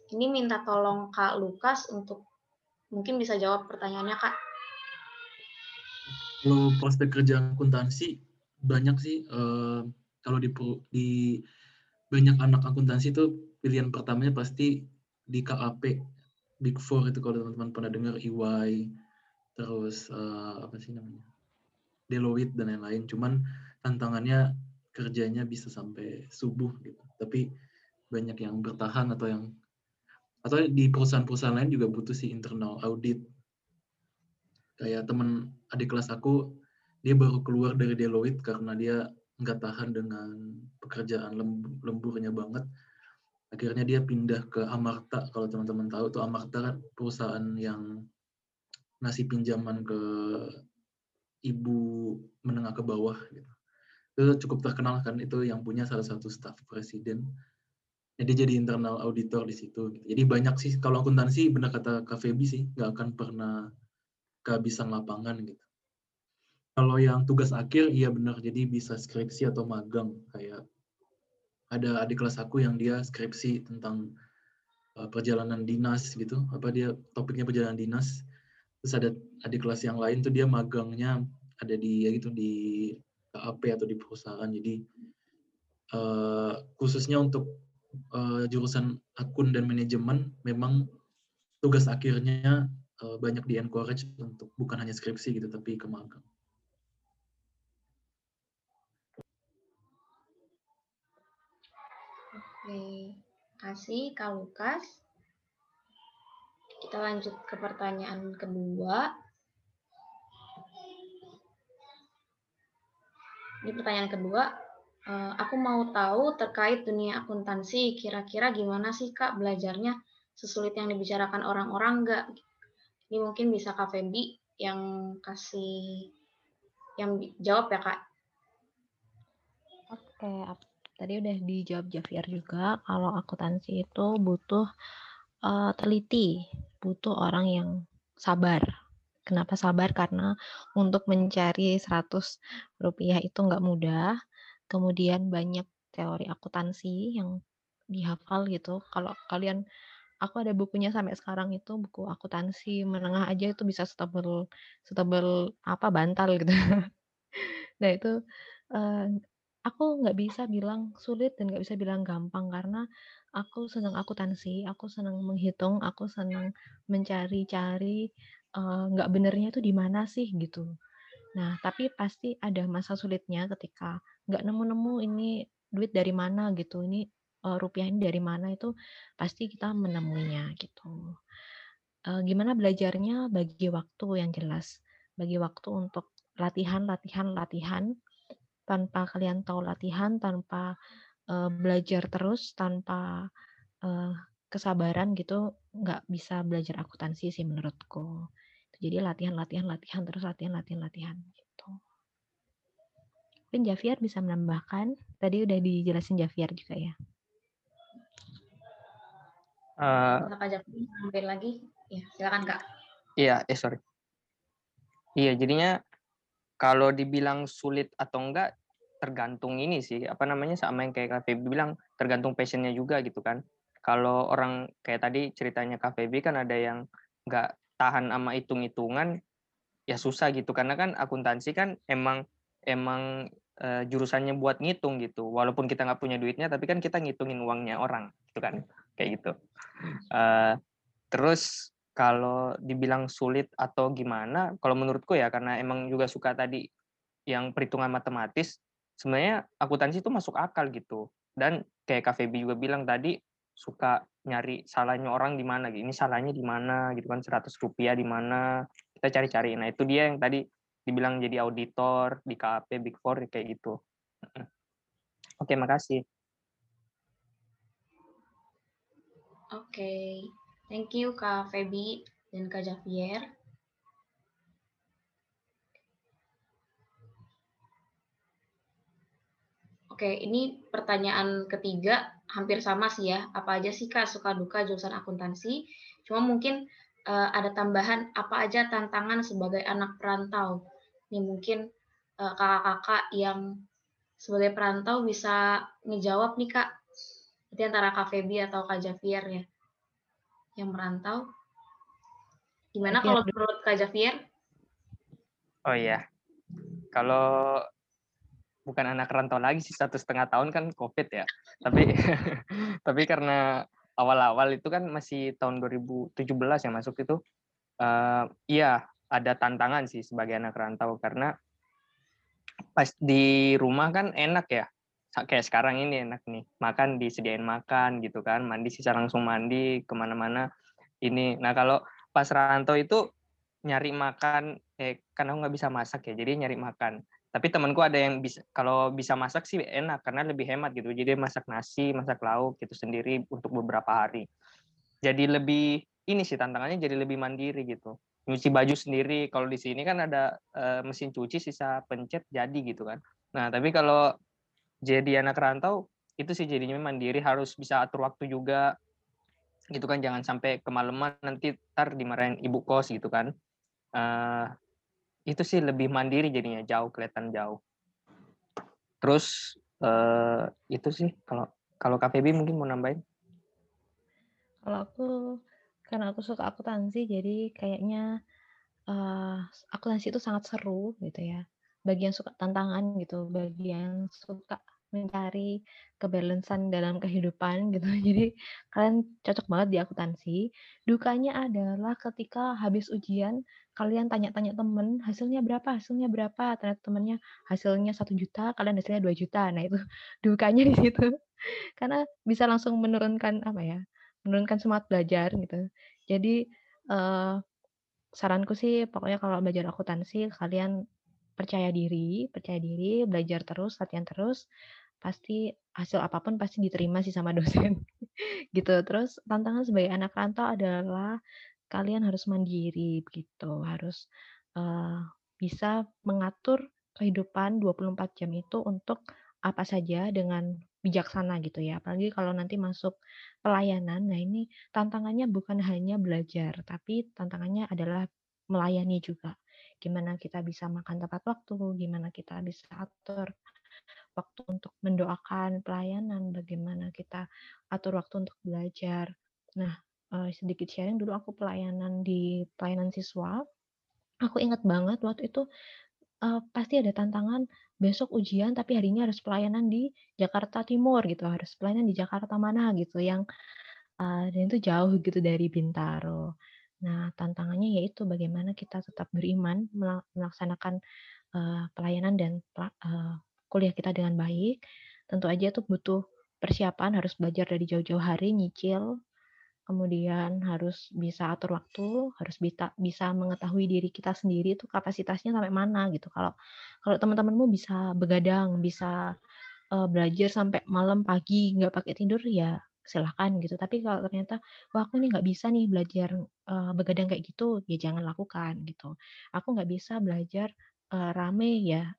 Ini minta tolong Kak Lukas untuk mungkin bisa jawab pertanyaannya Kak. Kalau prospek kerja akuntansi banyak sih. Uh, kalau di, di banyak anak akuntansi itu pilihan pertamanya pasti di KAP Big Four itu kalau teman-teman pernah dengar EY terus uh, apa sih namanya Deloitte dan lain-lain. Cuman tantangannya kerjanya bisa sampai subuh gitu. Tapi banyak yang bertahan atau yang atau di perusahaan-perusahaan lain juga butuh sih internal audit. Kayak teman adik kelas aku, dia baru keluar dari Deloitte karena dia nggak tahan dengan pekerjaan lemburnya banget. Akhirnya dia pindah ke Amarta. Kalau teman-teman tahu tuh Amarta kan perusahaan yang ngasih pinjaman ke ibu menengah ke bawah gitu itu cukup terkenal kan itu yang punya salah satu staf presiden jadi jadi internal auditor di situ gitu. jadi banyak sih kalau akuntansi benar kata Feby sih nggak akan pernah kehabisan lapangan gitu kalau yang tugas akhir iya benar jadi bisa skripsi atau magang kayak ada adik kelas aku yang dia skripsi tentang uh, perjalanan dinas gitu apa dia topiknya perjalanan dinas terus ada adik kelas yang lain tuh dia magangnya ada di ya gitu di KAP atau di perusahaan. Jadi uh, khususnya untuk uh, jurusan akun dan manajemen memang tugas akhirnya uh, banyak di encourage untuk bukan hanya skripsi gitu tapi ke magang. Oke, kasih Kak Lukas. Kita lanjut ke pertanyaan kedua. Ini pertanyaan kedua. Uh, aku mau tahu terkait dunia akuntansi, kira-kira gimana sih Kak belajarnya sesulit yang dibicarakan orang-orang nggak? Ini mungkin bisa Kak Febi yang kasih yang jawab ya Kak. Oke, tadi udah dijawab Javier juga kalau akuntansi itu butuh uh, teliti, butuh orang yang sabar Kenapa sabar? Karena untuk mencari 100 rupiah itu nggak mudah. Kemudian banyak teori akuntansi yang dihafal gitu. Kalau kalian aku ada bukunya sampai sekarang itu buku akuntansi menengah aja itu bisa setebel setebel apa bantal gitu. nah itu uh, aku nggak bisa bilang sulit dan nggak bisa bilang gampang karena aku senang akuntansi, aku senang menghitung, aku senang mencari-cari nggak benernya itu di mana sih gitu. Nah, tapi pasti ada masa sulitnya ketika nggak nemu-nemu ini duit dari mana gitu, ini uh, rupiah ini dari mana itu pasti kita menemuinya gitu. Uh, gimana belajarnya? Bagi waktu yang jelas, bagi waktu untuk latihan, latihan, latihan. Tanpa kalian tahu latihan, tanpa uh, belajar terus, tanpa uh, kesabaran gitu, nggak bisa belajar akuntansi sih menurutku. Jadi latihan, latihan, latihan, terus latihan, latihan, latihan gitu. Mungkin Javier bisa menambahkan. Tadi udah dijelasin Javier juga ya. Uh, Kak Javier lagi. Ya, silakan Kak. Iya, eh sorry. Iya, jadinya kalau dibilang sulit atau enggak tergantung ini sih apa namanya sama yang kayak Kak Febi bilang tergantung passionnya juga gitu kan. Kalau orang kayak tadi ceritanya Kak Febi kan ada yang nggak tahan sama hitung-hitungan ya susah gitu. Karena kan akuntansi kan emang emang uh, jurusannya buat ngitung gitu. Walaupun kita nggak punya duitnya tapi kan kita ngitungin uangnya orang gitu kan. Kayak gitu. Uh, terus kalau dibilang sulit atau gimana kalau menurutku ya karena emang juga suka tadi yang perhitungan matematis sebenarnya akuntansi itu masuk akal gitu dan kayak KVB juga bilang tadi suka nyari salahnya orang di mana gitu. Ini salahnya di mana gitu kan 100 rupiah di mana. Kita cari-cari. Nah, itu dia yang tadi dibilang jadi auditor di KAP Big Four kayak gitu. Oke, makasih. Oke, Thank you Kak Feby dan Kak Javier. Oke, ini pertanyaan ketiga hampir sama sih ya. Apa aja sih Kak suka duka jurusan akuntansi? Cuma mungkin uh, ada tambahan apa aja tantangan sebagai anak perantau. Ini mungkin eh, kakak-kakak yang sebagai perantau bisa ngejawab nih Kak. Nanti antara Kak Febi atau Kak Javier ya. Yang merantau. Gimana kalau menurut Kak Javier? Oh iya. Kalau bukan anak rantau lagi sih satu setengah tahun kan covid ya tapi tapi karena awal-awal itu kan masih tahun 2017 yang masuk itu uh, iya ada tantangan sih sebagai anak rantau karena pas di rumah kan enak ya kayak sekarang ini enak nih makan disediain makan gitu kan mandi sisa langsung mandi ke mana-mana. Ini nah kalau pas rantau itu nyari makan eh karena nggak bisa masak ya jadi nyari makan. Tapi temanku ada yang bisa kalau bisa masak sih enak karena lebih hemat gitu. Jadi masak nasi masak lauk gitu sendiri untuk beberapa hari. Jadi lebih ini sih tantangannya jadi lebih mandiri gitu. Nyuci baju sendiri kalau di sini kan ada uh, mesin cuci sisa pencet jadi gitu kan. Nah tapi kalau jadi anak rantau itu sih jadinya mandiri harus bisa atur waktu juga. Gitu kan jangan sampai kemalaman nanti tar dimarahin ibu kos gitu kan. Uh, itu sih lebih mandiri jadinya jauh kelihatan jauh. Terus uh, itu sih kalau kalau KPB mungkin mau nambahin? Kalau aku karena aku suka akuntansi jadi kayaknya uh, akuntansi itu sangat seru gitu ya. Bagi yang suka tantangan gitu bagi yang suka mencari kebalansan dalam kehidupan gitu. Jadi kalian cocok banget di akuntansi. Dukanya adalah ketika habis ujian kalian tanya-tanya temen hasilnya berapa? Hasilnya berapa? Ternyata temennya hasilnya satu juta kalian hasilnya dua juta. Nah itu dukanya di situ. Karena bisa langsung menurunkan apa ya menurunkan semangat belajar gitu. Jadi uh, saranku sih pokoknya kalau belajar akuntansi kalian percaya diri percaya diri belajar terus latihan terus pasti hasil apa pun pasti diterima sih sama dosen gitu terus tantangan sebagai anak rantau adalah kalian harus mandiri begitu, harus uh, bisa mengatur kehidupan 24 jam itu untuk apa saja dengan bijaksana gitu ya. Apalagi kalau nanti masuk pelayanan, nah ini tantangannya bukan hanya belajar, tapi tantangannya adalah melayani juga. Gimana kita bisa makan tepat waktu, gimana kita bisa atur waktu untuk mendoakan pelayanan, bagaimana kita atur waktu untuk belajar. Nah, uh, sedikit sharing dulu aku pelayanan di pelayanan siswa. Aku ingat banget waktu itu uh, pasti ada tantangan besok ujian tapi harinya harus pelayanan di Jakarta Timur gitu, harus pelayanan di Jakarta mana gitu yang uh, dan itu jauh gitu dari Bintaro. Nah, tantangannya yaitu bagaimana kita tetap beriman melaksanakan uh, pelayanan dan uh, kuliah kita dengan baik. Tentu aja itu butuh persiapan, harus belajar dari jauh-jauh hari, nyicil, kemudian harus bisa atur waktu, harus bisa bisa mengetahui diri kita sendiri itu kapasitasnya sampai mana gitu. Kalau kalau teman-temanmu bisa begadang, bisa uh, belajar sampai malam pagi nggak pakai tidur ya silahkan gitu. Tapi kalau ternyata wah aku ini nggak bisa nih belajar uh, begadang kayak gitu, ya jangan lakukan gitu. Aku nggak bisa belajar uh, rame ya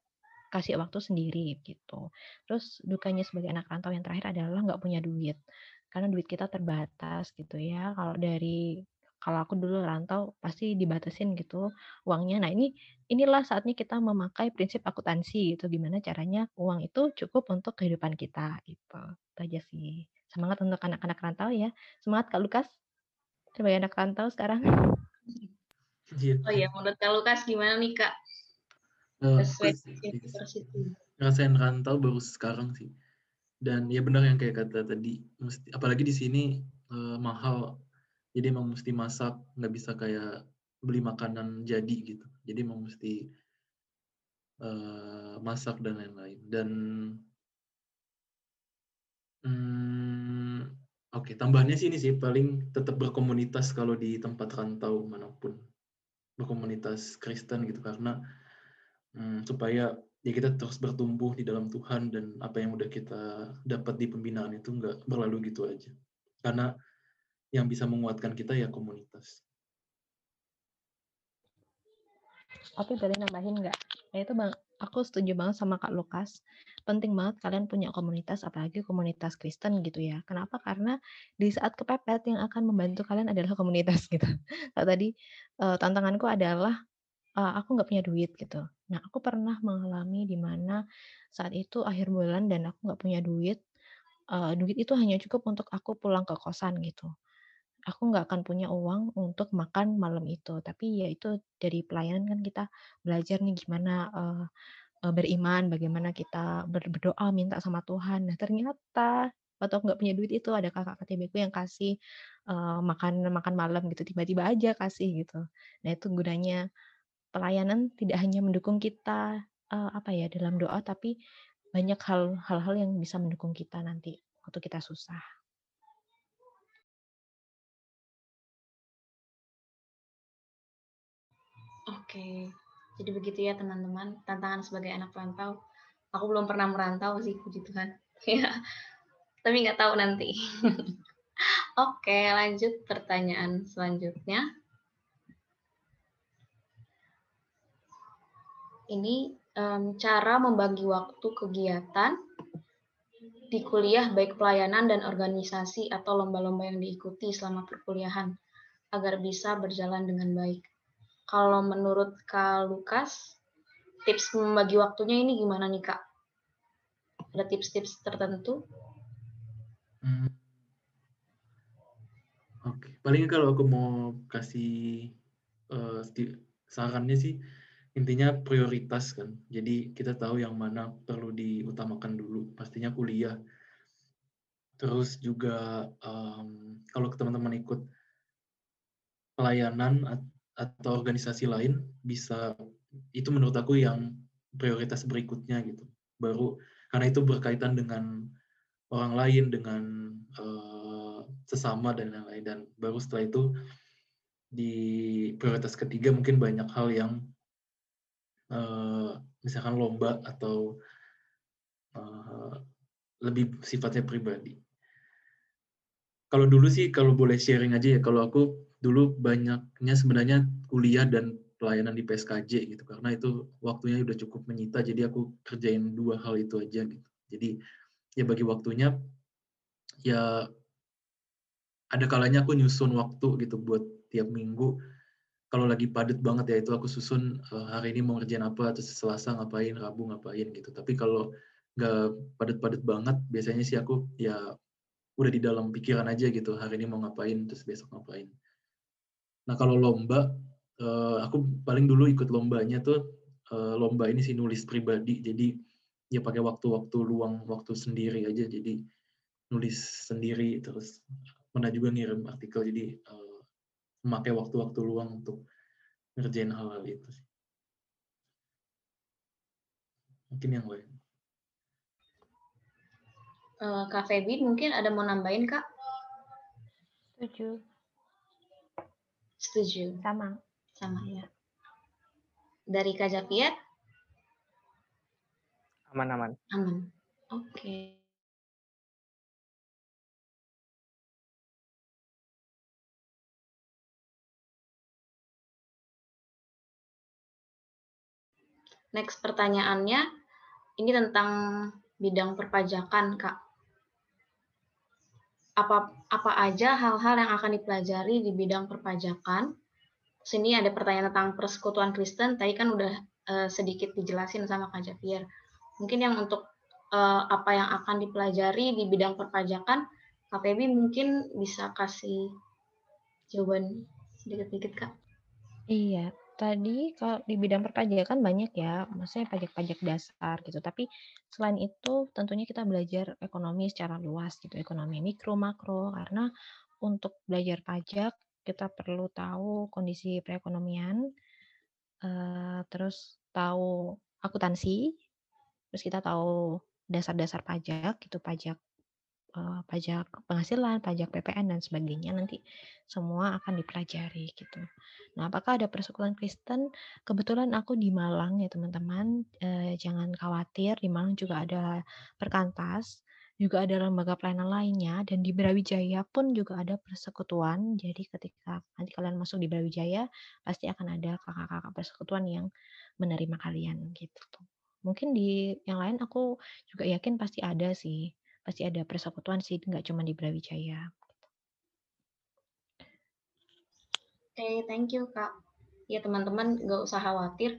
kasih waktu sendiri gitu. Terus dukanya sebagai anak rantau yang terakhir adalah nggak punya duit karena duit kita terbatas gitu ya. Kalau dari kalau aku dulu rantau pasti dibatasin gitu uangnya. Nah ini inilah saatnya kita memakai prinsip akuntansi gitu. Gimana caranya uang itu cukup untuk kehidupan kita gitu. Itu aja sih. Semangat untuk anak-anak rantau ya. Semangat Kak Lukas. Sebagai anak rantau sekarang. Iya. Oh iya, menurut Kak Lukas gimana nih Kak? Uh, Ngerasain rantau baru sekarang sih. Dan ya benar yang kayak kata tadi mesti apalagi di sini uh, mahal. Jadi emang mesti masak nggak bisa kayak beli makanan jadi gitu. Jadi emang mesti uh, masak dan lain-lain. Dan hmm, oke okay, tambahannya sih ini sih paling tetap berkomunitas kalau di tempat rantau mana pun. Berkomunitas Kristen gitu karena hmm, supaya ya kita terus bertumbuh di dalam Tuhan dan apa yang udah kita dapat di pembinaan itu nggak berlalu gitu aja. Karena yang bisa menguatkan kita ya komunitas. Tapi boleh nambahin nggak? Nah itu bang, aku setuju banget sama Kak Lukas. Penting banget kalian punya komunitas, apalagi komunitas Kristen gitu ya. Kenapa? Karena di saat kepepet yang akan membantu kalian adalah komunitas gitu. Tadi uh, tantanganku adalah uh, aku nggak punya duit gitu. Nah aku pernah mengalami di mana saat itu akhir bulan dan aku nggak punya duit. Uh, duit itu hanya cukup untuk aku pulang ke kosan gitu aku nggak akan punya uang untuk makan malam itu. Tapi ya itu dari pelayanan kan kita belajar nih gimana uh, uh, beriman, bagaimana kita berdoa minta sama Tuhan. Nah ternyata waktu aku nggak punya duit itu ada kakak KTB ku yang kasih uh, makan makan malam gitu tiba-tiba aja kasih gitu. Nah itu gunanya pelayanan tidak hanya mendukung kita uh, apa ya dalam doa tapi banyak hal hal yang bisa mendukung kita nanti waktu kita susah. Oke, jadi begitu ya teman-teman, tantangan sebagai anak perantau. Aku belum pernah merantau sih, puji Tuhan. Ya, tapi nggak tahu nanti. Oke, lanjut pertanyaan selanjutnya. Ini um, cara membagi waktu kegiatan di kuliah baik pelayanan dan organisasi atau lomba-lomba yang diikuti selama perkuliahan agar bisa berjalan dengan baik. Kalau menurut Kak Lukas, tips membagi waktunya ini gimana nih Kak? Ada tips-tips tertentu? Hmm. Oke, okay. paling kalau aku mau kasih uh, sarannya sih intinya prioritas kan. Jadi kita tahu yang mana perlu diutamakan dulu. Pastinya kuliah. Terus juga um, kalau teman-teman ikut pelayanan atau organisasi lain bisa itu menurut aku yang prioritas berikutnya gitu baru karena itu berkaitan dengan orang lain dengan uh, sesama dan lain-lain dan baru setelah itu di prioritas ketiga mungkin banyak hal yang uh, misalkan lomba atau uh, lebih sifatnya pribadi. Kalau dulu sih kalau boleh sharing aja ya kalau aku dulu banyaknya sebenarnya kuliah dan pelayanan di PSKJ gitu karena itu waktunya udah cukup menyita jadi aku kerjain dua hal itu aja gitu. Jadi ya bagi waktunya ya ada kalanya aku nyusun waktu gitu buat tiap minggu kalau lagi padat banget ya itu aku susun uh, hari ini mau ngerjain apa terus selasa ngapain rabu ngapain gitu tapi kalau nggak padat-padat banget biasanya sih aku ya udah di dalam pikiran aja gitu hari ini mau ngapain terus besok ngapain Nah kalau lomba, uh, aku paling dulu ikut lombanya tuh uh, lomba ini sih nulis pribadi. Jadi ya pakai waktu-waktu luang, waktu sendiri aja. Jadi nulis sendiri terus pernah juga ngirim artikel. Jadi uh, memakai waktu-waktu luang untuk ngerjain hal-hal itu sih. Mungkin yang lain. Uh, Kak Feby mungkin ada mau nambahin Kak? Setuju. Setuju. Sama. Sama ya. Dari Kak Javier? Aman-aman. Aman. Oke. Okay. Next pertanyaannya, ini tentang bidang perpajakan, Kak apa apa aja hal-hal yang akan dipelajari di bidang perpajakan. Sini ada pertanyaan tentang persekutuan Kristen. Tadi kan udah uh, sedikit dijelasin sama Kak Javier. Mungkin yang untuk uh, apa yang akan dipelajari di bidang perpajakan, Kak Febi mungkin bisa kasih jawaban sedikit-sedikit Kak. Iya, Tadi kalau di bidang perpajakan banyak ya, maksudnya pajak-pajak dasar gitu. Tapi selain itu tentunya kita belajar ekonomi secara luas gitu, ekonomi mikro, makro. Karena untuk belajar pajak kita perlu tahu kondisi perekonomian, uh, terus tahu akuntansi, terus kita tahu dasar-dasar pajak gitu, pajak uh, pajak penghasilan, pajak PPN dan sebagainya nanti semua akan dipelajari gitu. Nah, apakah ada persekutuan Kristen? Kebetulan aku di Malang ya teman-teman, uh, jangan khawatir di Malang juga ada perkantas juga ada lembaga pelayanan lainnya dan di Brawijaya pun juga ada persekutuan. Jadi ketika nanti kalian masuk di Brawijaya pasti akan ada kakak-kakak persekutuan yang menerima kalian gitu. Mungkin di yang lain aku juga yakin pasti ada sih. Pasti ada persekutuan sih, nggak cuma di Brawijaya. Oke, okay, thank you Kak. Ya teman-teman nggak usah khawatir.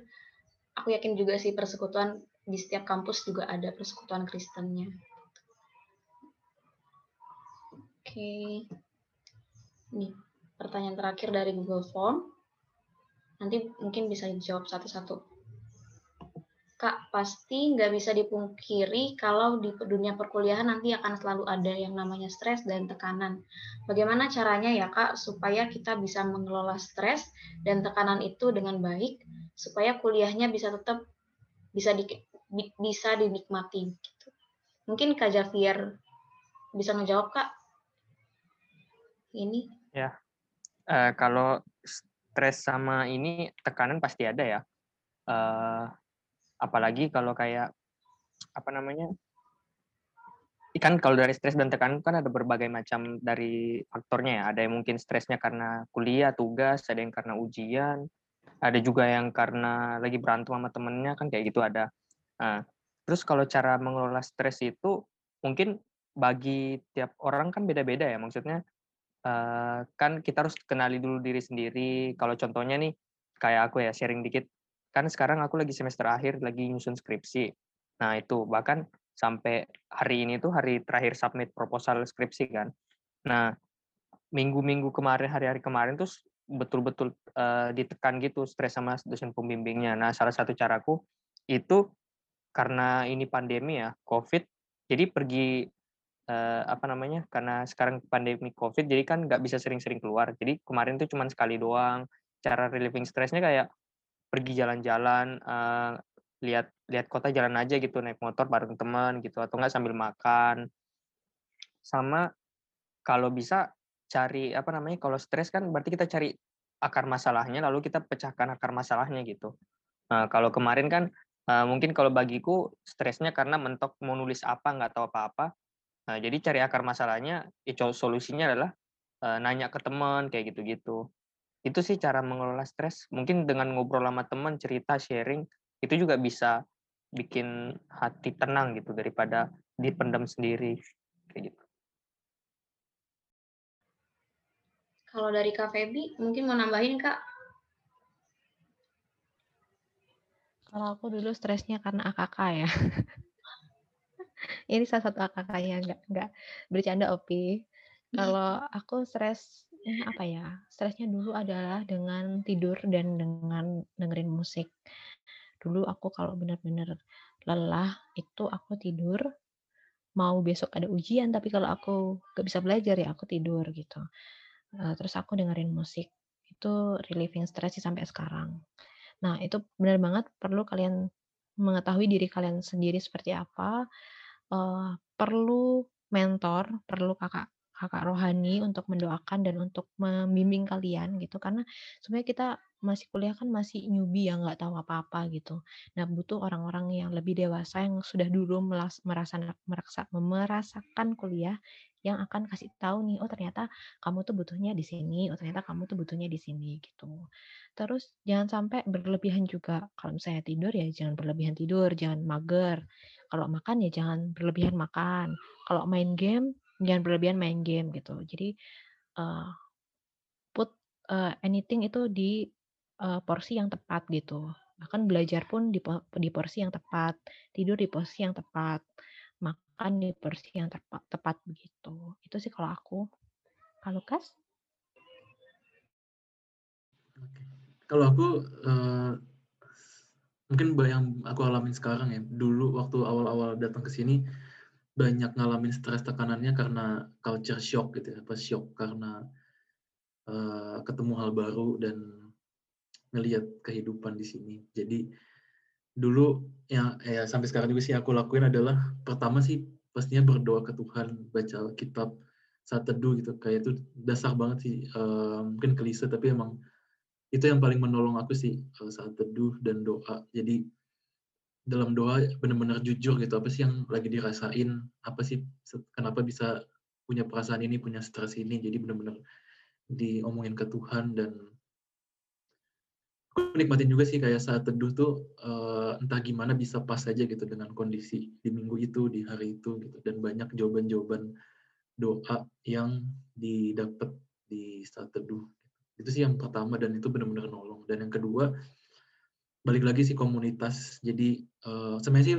Aku yakin juga sih persekutuan di setiap kampus juga ada persekutuan Kristennya. Oke. Nih, pertanyaan terakhir dari Google Form. Nanti mungkin bisa dijawab satu-satu. Kak, pasti nggak bisa dipungkiri kalau di dunia perkuliahan nanti akan selalu ada yang namanya stres dan tekanan. Bagaimana caranya ya Kak, supaya kita bisa mengelola stres dan tekanan itu dengan baik, supaya kuliahnya bisa tetap bisa di, bisa dinikmati. Gitu. Mungkin Kak Javier bisa ngejawab Kak? ini? Ya, uh, kalau stres sama ini tekanan pasti ada ya. Uh, apalagi kalau kayak apa namanya? Kan kalau dari stres dan tekanan kan ada berbagai macam dari faktornya ya. Ada yang mungkin stresnya karena kuliah, tugas, ada yang karena ujian, ada juga yang karena lagi berantem sama temennya kan kayak gitu ada. Nah, terus kalau cara mengelola stres itu mungkin bagi tiap orang kan beda-beda ya. Maksudnya uh, kan kita harus kenali dulu diri sendiri. Kalau contohnya nih, kayak aku ya sharing dikit. Kan sekarang aku lagi semester akhir, lagi nyusun skripsi. Nah itu bahkan sampai hari ini tuh hari terakhir submit proposal skripsi kan. Nah minggu-minggu kemarin, hari-hari kemarin tuh betul-betul uh, ditekan gitu, stres sama dosen pembimbingnya. Nah salah satu caraku itu karena ini pandemi ya, COVID, jadi pergi uh, apa namanya karena sekarang pandemi covid jadi kan nggak bisa sering-sering keluar jadi kemarin tuh cuma sekali doang cara relieving stresnya kayak pergi jalan-jalan uh, lihat lihat kota jalan aja gitu naik motor bareng teman gitu atau nggak sambil makan. Sama kalau bisa cari apa namanya kalau stres kan berarti kita cari akar masalahnya lalu kita pecahkan akar masalahnya gitu. Nah, kalau kemarin kan uh, mungkin kalau bagiku stresnya karena mentok mau nulis apa nggak tahu apa-apa. Nah, jadi cari akar masalahnya, ya solusinya adalah uh, nanya ke teman kayak gitu-gitu. Itu sih cara mengelola stres. Mungkin dengan ngobrol sama teman, cerita, sharing, itu juga bisa bikin hati tenang gitu daripada dipendam sendiri kayak gitu. Kalau dari Kak Feby, mungkin mau nambahin Kak? Kalau aku dulu stresnya karena AKK ya. Ini salah satu kakak yang nggak nggak bercanda Opi. Kalau aku stres apa ya? Stresnya dulu adalah dengan tidur dan dengan dengerin musik. Dulu aku kalau benar-benar lelah itu aku tidur mau besok ada ujian tapi kalau aku gak bisa belajar ya aku tidur gitu terus aku dengerin musik itu relieving stress sih sampai sekarang nah itu benar banget perlu kalian mengetahui diri kalian sendiri seperti apa uh, perlu mentor, perlu kakak kakak rohani untuk mendoakan dan untuk membimbing kalian gitu karena sebenarnya kita masih kuliah kan masih newbie yang nggak tahu apa-apa gitu. Nah butuh orang-orang yang lebih dewasa yang sudah dulu merasa merasa merasakan kuliah yang akan kasih tahu nih oh ternyata kamu tuh butuhnya di sini, oh ternyata kamu tuh butuhnya di sini gitu. Terus jangan sampai berlebihan juga. Kalau misalnya tidur ya jangan berlebihan tidur, jangan mager kalau makan ya jangan berlebihan makan. Kalau main game jangan berlebihan main game gitu. Jadi uh, put uh, anything itu di uh, porsi yang tepat gitu. Bahkan belajar pun di, di porsi yang tepat, tidur di porsi yang tepat, makan di porsi yang tepat, tepat begitu. Itu sih kalau aku. Kalau Kas? Kalau aku uh, mungkin yang aku alamin sekarang ya dulu waktu awal-awal datang ke sini banyak ngalamin stres tekanannya karena culture shock gitu ya apa shock karena uh, ketemu hal baru dan ngelihat kehidupan di sini jadi dulu ya, ya sampai sekarang juga sih aku lakuin adalah pertama sih pastinya berdoa ke Tuhan baca kitab saat teduh gitu kayak itu dasar banget sih uh, mungkin kelise tapi emang itu yang paling menolong aku sih saat teduh dan doa. Jadi dalam doa benar-benar jujur gitu apa sih yang lagi dirasain? Apa sih kenapa bisa punya perasaan ini punya stres ini? Jadi benar-benar diomongin ke Tuhan dan aku nikmatin juga sih kayak saat teduh tuh uh, entah gimana bisa pas aja gitu dengan kondisi di minggu itu di hari itu gitu. Dan banyak jawaban-jawaban doa yang didapat di saat teduh itu sih yang pertama dan itu benar-benar nolong. Dan yang kedua balik lagi sih komunitas. Jadi uh, sebenarnya sih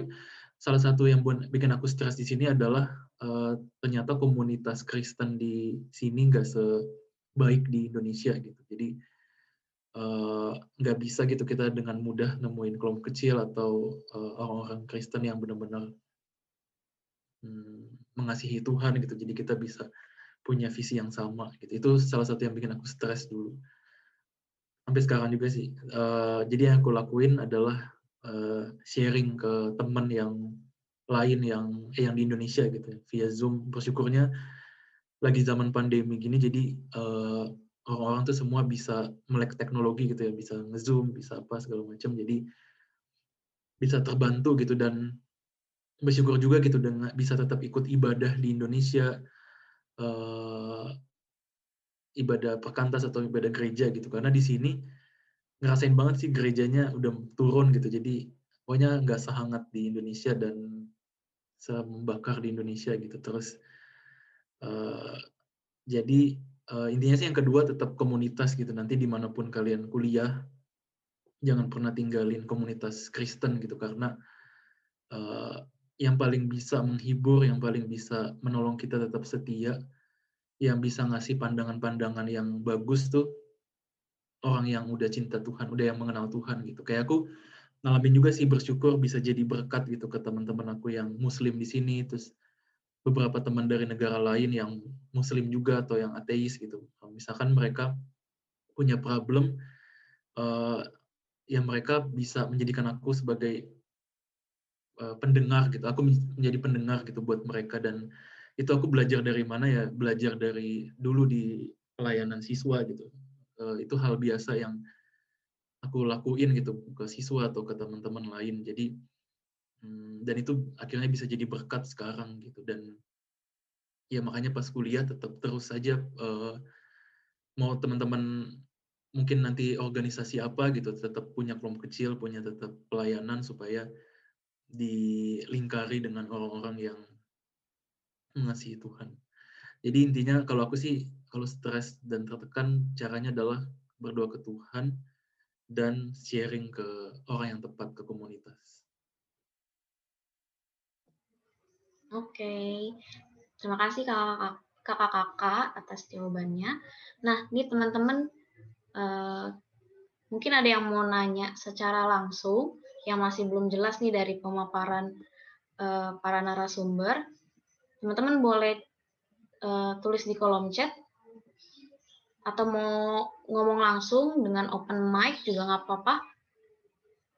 salah satu yang buat bikin aku stres di sini adalah uh, ternyata komunitas Kristen di sini nggak sebaik di Indonesia gitu. Jadi uh, nggak bisa gitu kita dengan mudah nemuin kelompok kecil atau orang-orang uh, Kristen yang benar-benar hmm, mengasihi Tuhan gitu. Jadi kita bisa punya visi yang sama gitu. Itu salah satu yang bikin aku stres dulu sampai sekarang juga sih. Uh, jadi yang aku lakuin adalah uh, sharing ke teman yang lain yang eh, yang di Indonesia gitu via Zoom. Bersyukurnya lagi zaman pandemi gini jadi uh, orang-orang tuh semua bisa melek teknologi gitu ya, bisa nge-zoom, bisa apa segala macam. Jadi bisa terbantu gitu dan bersyukur juga gitu dengan bisa tetap ikut ibadah di Indonesia. Uh, ibadah perkantas atau ibadah gereja gitu. Karena di sini ngerasain banget sih gerejanya udah turun gitu. Jadi pokoknya nggak sehangat di Indonesia dan membakar di Indonesia gitu. Terus uh, jadi uh, intinya sih yang kedua tetap komunitas gitu. Nanti di mana pun kalian kuliah jangan pernah tinggalin komunitas Kristen gitu. Karena uh, yang paling bisa menghibur yang paling bisa menolong kita tetap setia yang bisa ngasih pandangan-pandangan yang bagus tuh orang yang udah cinta Tuhan, udah yang mengenal Tuhan gitu. Kayak aku ngalamin juga sih bersyukur bisa jadi berkat gitu ke teman-teman aku yang muslim di sini terus beberapa teman dari negara lain yang muslim juga atau yang ateis gitu. Misalkan mereka punya problem uh, yang mereka bisa menjadikan aku sebagai uh, pendengar gitu. Aku menjadi pendengar gitu buat mereka dan itu aku belajar dari mana ya? Belajar dari dulu di pelayanan siswa gitu. Uh, itu hal biasa yang aku lakuin gitu ke siswa atau ke teman-teman lain. Jadi um, dan itu akhirnya bisa jadi berkat sekarang gitu. Dan ya makanya pas kuliah tetap terus saja uh, mau teman-teman mungkin nanti organisasi apa gitu tetap punya kelompok kecil punya tetap pelayanan supaya dilingkari dengan orang-orang yang mengasihi Tuhan. Jadi intinya kalau aku sih kalau stres dan tertekan caranya adalah berdoa ke Tuhan dan sharing ke orang yang tepat ke komunitas. Oke, terima kasih kakak-kakak atas jawabannya. Nah, ini teman-teman uh, mungkin ada yang mau nanya secara langsung yang masih belum jelas nih dari pemaparan uh, para narasumber teman-teman boleh uh, tulis di kolom chat atau mau ngomong langsung dengan open mic juga nggak apa-apa.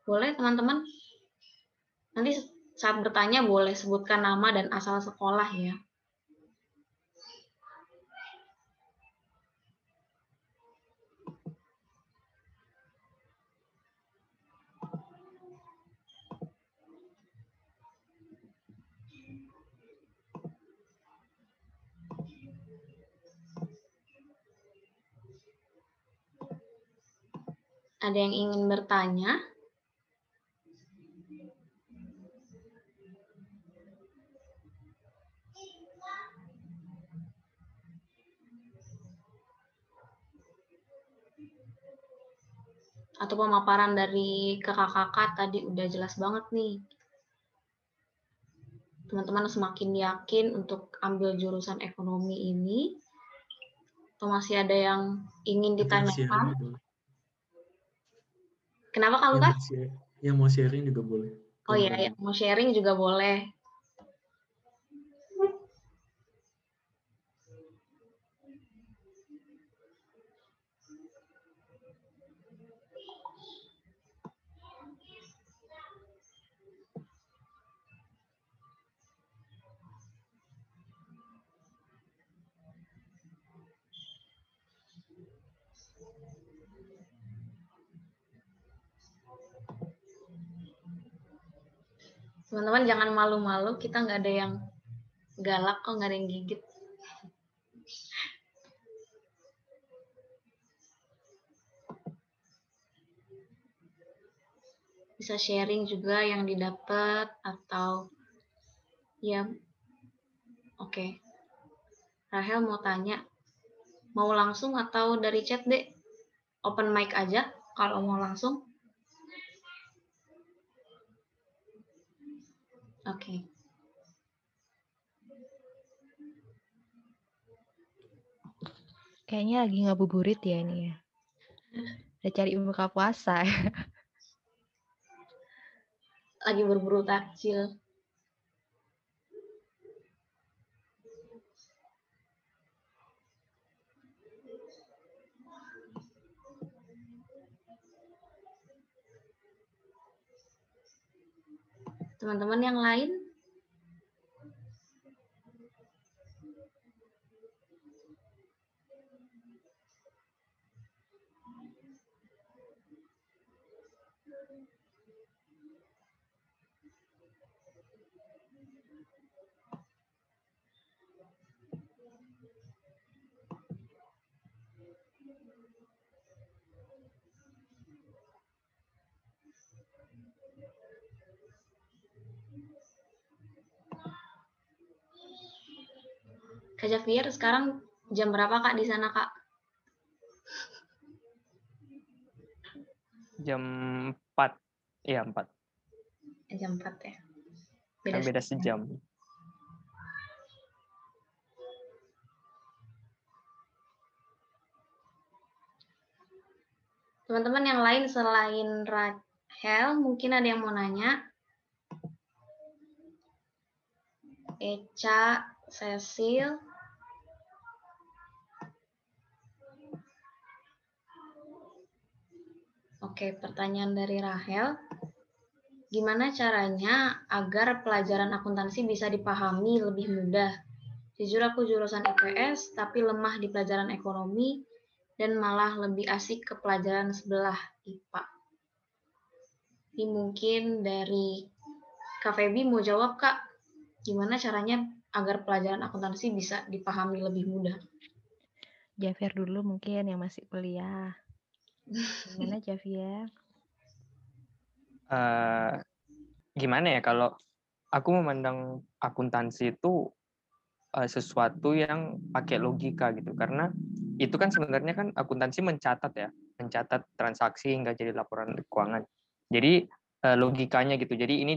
Boleh teman-teman. Nanti saat bertanya boleh sebutkan nama dan asal sekolah ya. Ada yang ingin bertanya? Atau pemaparan dari kakak-kakak tadi udah jelas banget nih. Teman-teman semakin yakin untuk ambil jurusan ekonomi ini. Atau masih ada yang ingin ditanyakan? Kenapa kalau kan? Yang mau sharing juga boleh. Oh iya, yang mau sharing juga boleh. Teman-teman jangan malu-malu, kita nggak ada yang galak kok, nggak ada yang gigit. Bisa sharing juga yang didapat atau ya oke. Okay. Rahel mau tanya, mau langsung atau dari chat deh? Open mic aja kalau mau langsung. Oke. Okay. Kayaknya lagi ngabuburit ya ini ya. Udah cari buka puasa. lagi berburu takjil. Teman-teman yang lain? Kak Javier, sekarang jam berapa Kak di sana Kak? Jam 4. Iya, 4. Eh, jam 4 ya. Beda, kan beda sejam. Teman-teman yang lain selain Rachel, mungkin ada yang mau nanya? Eca, Cecil, Oke, pertanyaan dari Rahel. Gimana caranya agar pelajaran akuntansi bisa dipahami lebih mudah? Jujur aku jurusan IPS, tapi lemah di pelajaran ekonomi, dan malah lebih asik ke pelajaran sebelah IPA. Ini mungkin dari Kak Feby mau jawab, Kak. Gimana caranya agar pelajaran akuntansi bisa dipahami lebih mudah? Javier dulu mungkin yang masih kuliah. Gimana Javier? Uh, gimana ya kalau aku memandang akuntansi itu uh, sesuatu yang pakai logika gitu. Karena itu kan sebenarnya kan akuntansi mencatat ya mencatat transaksi hingga jadi laporan keuangan. Jadi uh, logikanya gitu. Jadi ini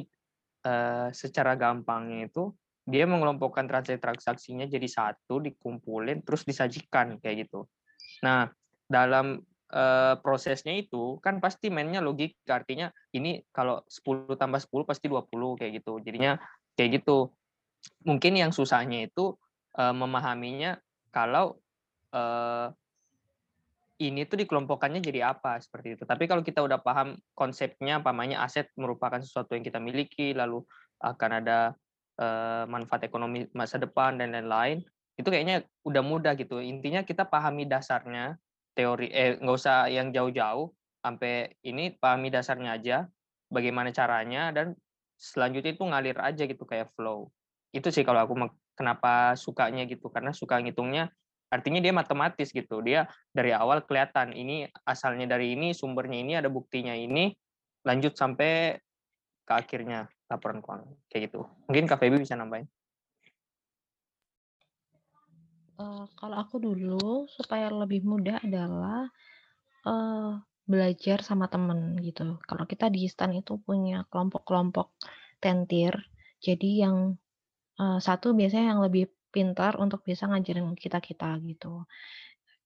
uh, secara gampangnya itu dia mengelompokkan transaksi-transaksinya jadi satu dikumpulin terus disajikan kayak gitu. Nah dalam uh, prosesnya itu kan pasti mainnya logika. Artinya ini kalau 10 tambah 10 pasti 20 kayak gitu. Jadinya kayak gitu. Mungkin yang susahnya itu uh, memahaminya kalau uh, ini tuh dikelompokkannya jadi apa seperti itu. Tapi kalau kita udah paham konsepnya pamannya aset merupakan sesuatu yang kita miliki lalu akan ada uh, manfaat ekonomi masa depan dan lain-lain itu kayaknya udah mudah gitu. Intinya kita pahami dasarnya teori eh nggak usah yang jauh-jauh sampai ini pahami dasarnya aja bagaimana caranya dan selanjutnya itu ngalir aja gitu kayak flow. Itu sih kalau aku kenapa sukanya gitu karena suka ngitungnya artinya dia matematis gitu. Dia dari awal kelihatan ini asalnya dari ini sumbernya ini ada buktinya ini lanjut sampai ke akhirnya laporan keuangan kayak gitu. Mungkin KPB bisa nambahin Uh, kalau aku dulu supaya lebih mudah adalah, uh, belajar sama temen gitu. Kalau kita di STAN itu punya kelompok-kelompok tentir, jadi yang, uh, satu biasanya yang lebih pintar untuk bisa ngajarin kita-kita gitu.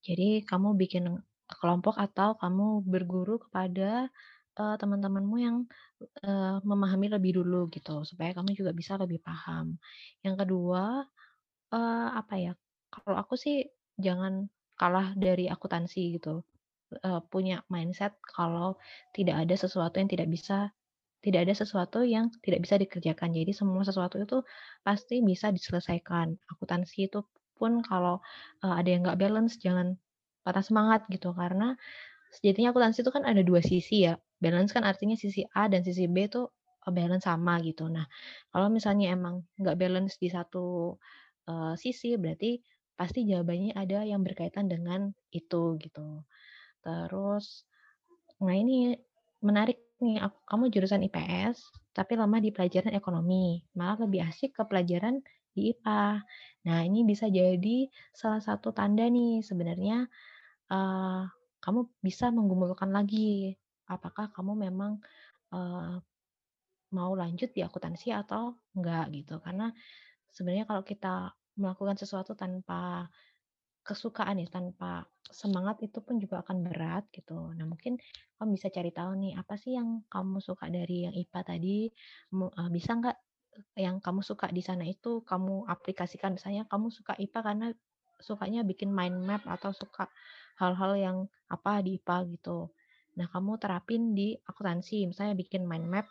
Jadi kamu bikin kelompok atau kamu berguru kepada, uh, teman-temanmu yang, uh, memahami lebih dulu gitu, supaya kamu juga bisa lebih paham. Yang kedua, uh, apa ya kalau aku sih jangan kalah dari akuntansi gitu. Uh, punya mindset kalau tidak ada sesuatu yang tidak bisa tidak ada sesuatu yang tidak bisa dikerjakan. Jadi semua sesuatu itu pasti bisa diselesaikan. Akuntansi itu pun kalau uh, ada yang nggak balance jangan patah semangat gitu karena sejatinya akuntansi itu kan ada dua sisi ya. Balance kan artinya sisi A dan sisi B itu balance sama gitu. Nah, kalau misalnya emang nggak balance di satu uh, sisi, berarti pasti jawabannya ada yang berkaitan dengan itu gitu. Terus, nah ini menarik nih, aku, kamu jurusan IPS, tapi lama di pelajaran ekonomi, malah lebih asik ke pelajaran di IPA. Nah, ini bisa jadi salah satu tanda nih sebenarnya uh, kamu bisa menggumulkan lagi apakah kamu memang uh, mau lanjut di akuntansi atau enggak gitu. Karena sebenarnya kalau kita melakukan sesuatu tanpa kesukaan ya, tanpa semangat itu pun juga akan berat gitu. Nah mungkin kamu bisa cari tahu nih apa sih yang kamu suka dari yang IPA tadi, uh, bisa nggak yang kamu suka di sana itu kamu aplikasikan misalnya kamu suka IPA karena sukanya bikin mind map atau suka hal-hal yang apa di IPA gitu. Nah, kamu terapin di akuntansi, misalnya bikin mind map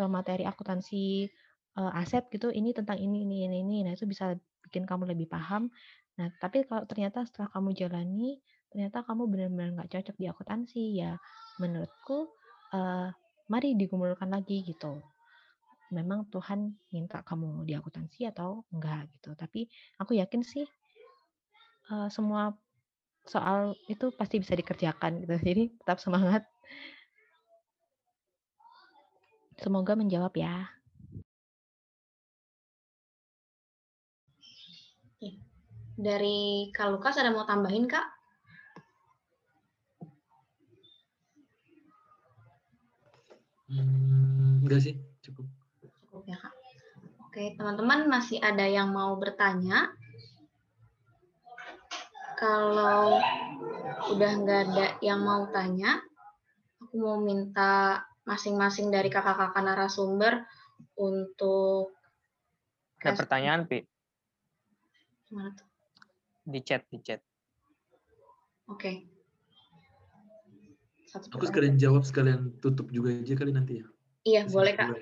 materi akuntansi uh, aset gitu, ini tentang ini, ini, ini, ini. Nah, itu bisa bikin kamu lebih paham. Nah, tapi kalau ternyata setelah kamu jalani, ternyata kamu benar-benar nggak cocok di akuntansi, ya menurutku uh, mari digumulkan lagi gitu memang Tuhan minta kamu di akuntansi atau enggak gitu. Tapi aku yakin sih uh, semua soal itu pasti bisa dikerjakan gitu. Jadi tetap semangat. Semoga menjawab ya. Dari Kak Lukas ada mau tambahin, Kak? Hmm, enggak sih, cukup ya Kak. Oke, teman-teman masih ada yang mau bertanya? Kalau udah nggak ada yang mau tanya, aku mau minta masing-masing dari kakak-kakak narasumber untuk ada pertanyaan, Pi? Gimana tuh? Di chat, di chat. Oke. Okay. Aku sekalian jawab, sekalian tutup juga aja kali nanti ya. Iya, boleh Kak.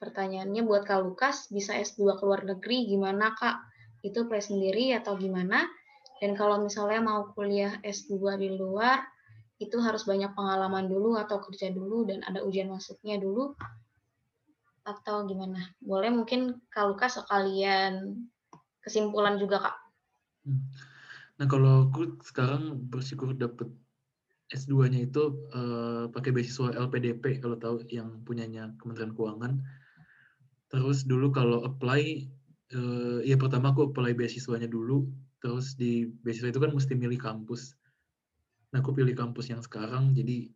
Pertanyaannya buat Kak Lukas, bisa S2 ke luar negeri gimana Kak? Itu play sendiri atau gimana? Dan kalau misalnya mau kuliah S2 di luar, itu harus banyak pengalaman dulu atau kerja dulu dan ada ujian masuknya dulu atau gimana? Boleh mungkin Kak Lukas sekalian kesimpulan juga Kak. Hmm. Nah kalau aku sekarang bersyukur dapat S2-nya itu uh, pakai beasiswa LPDP kalau tahu yang punyanya Kementerian Keuangan. Terus dulu kalau apply, uh, ya pertama aku apply beasiswanya dulu, terus di beasiswa itu kan mesti milih kampus. Nah aku pilih kampus yang sekarang, jadi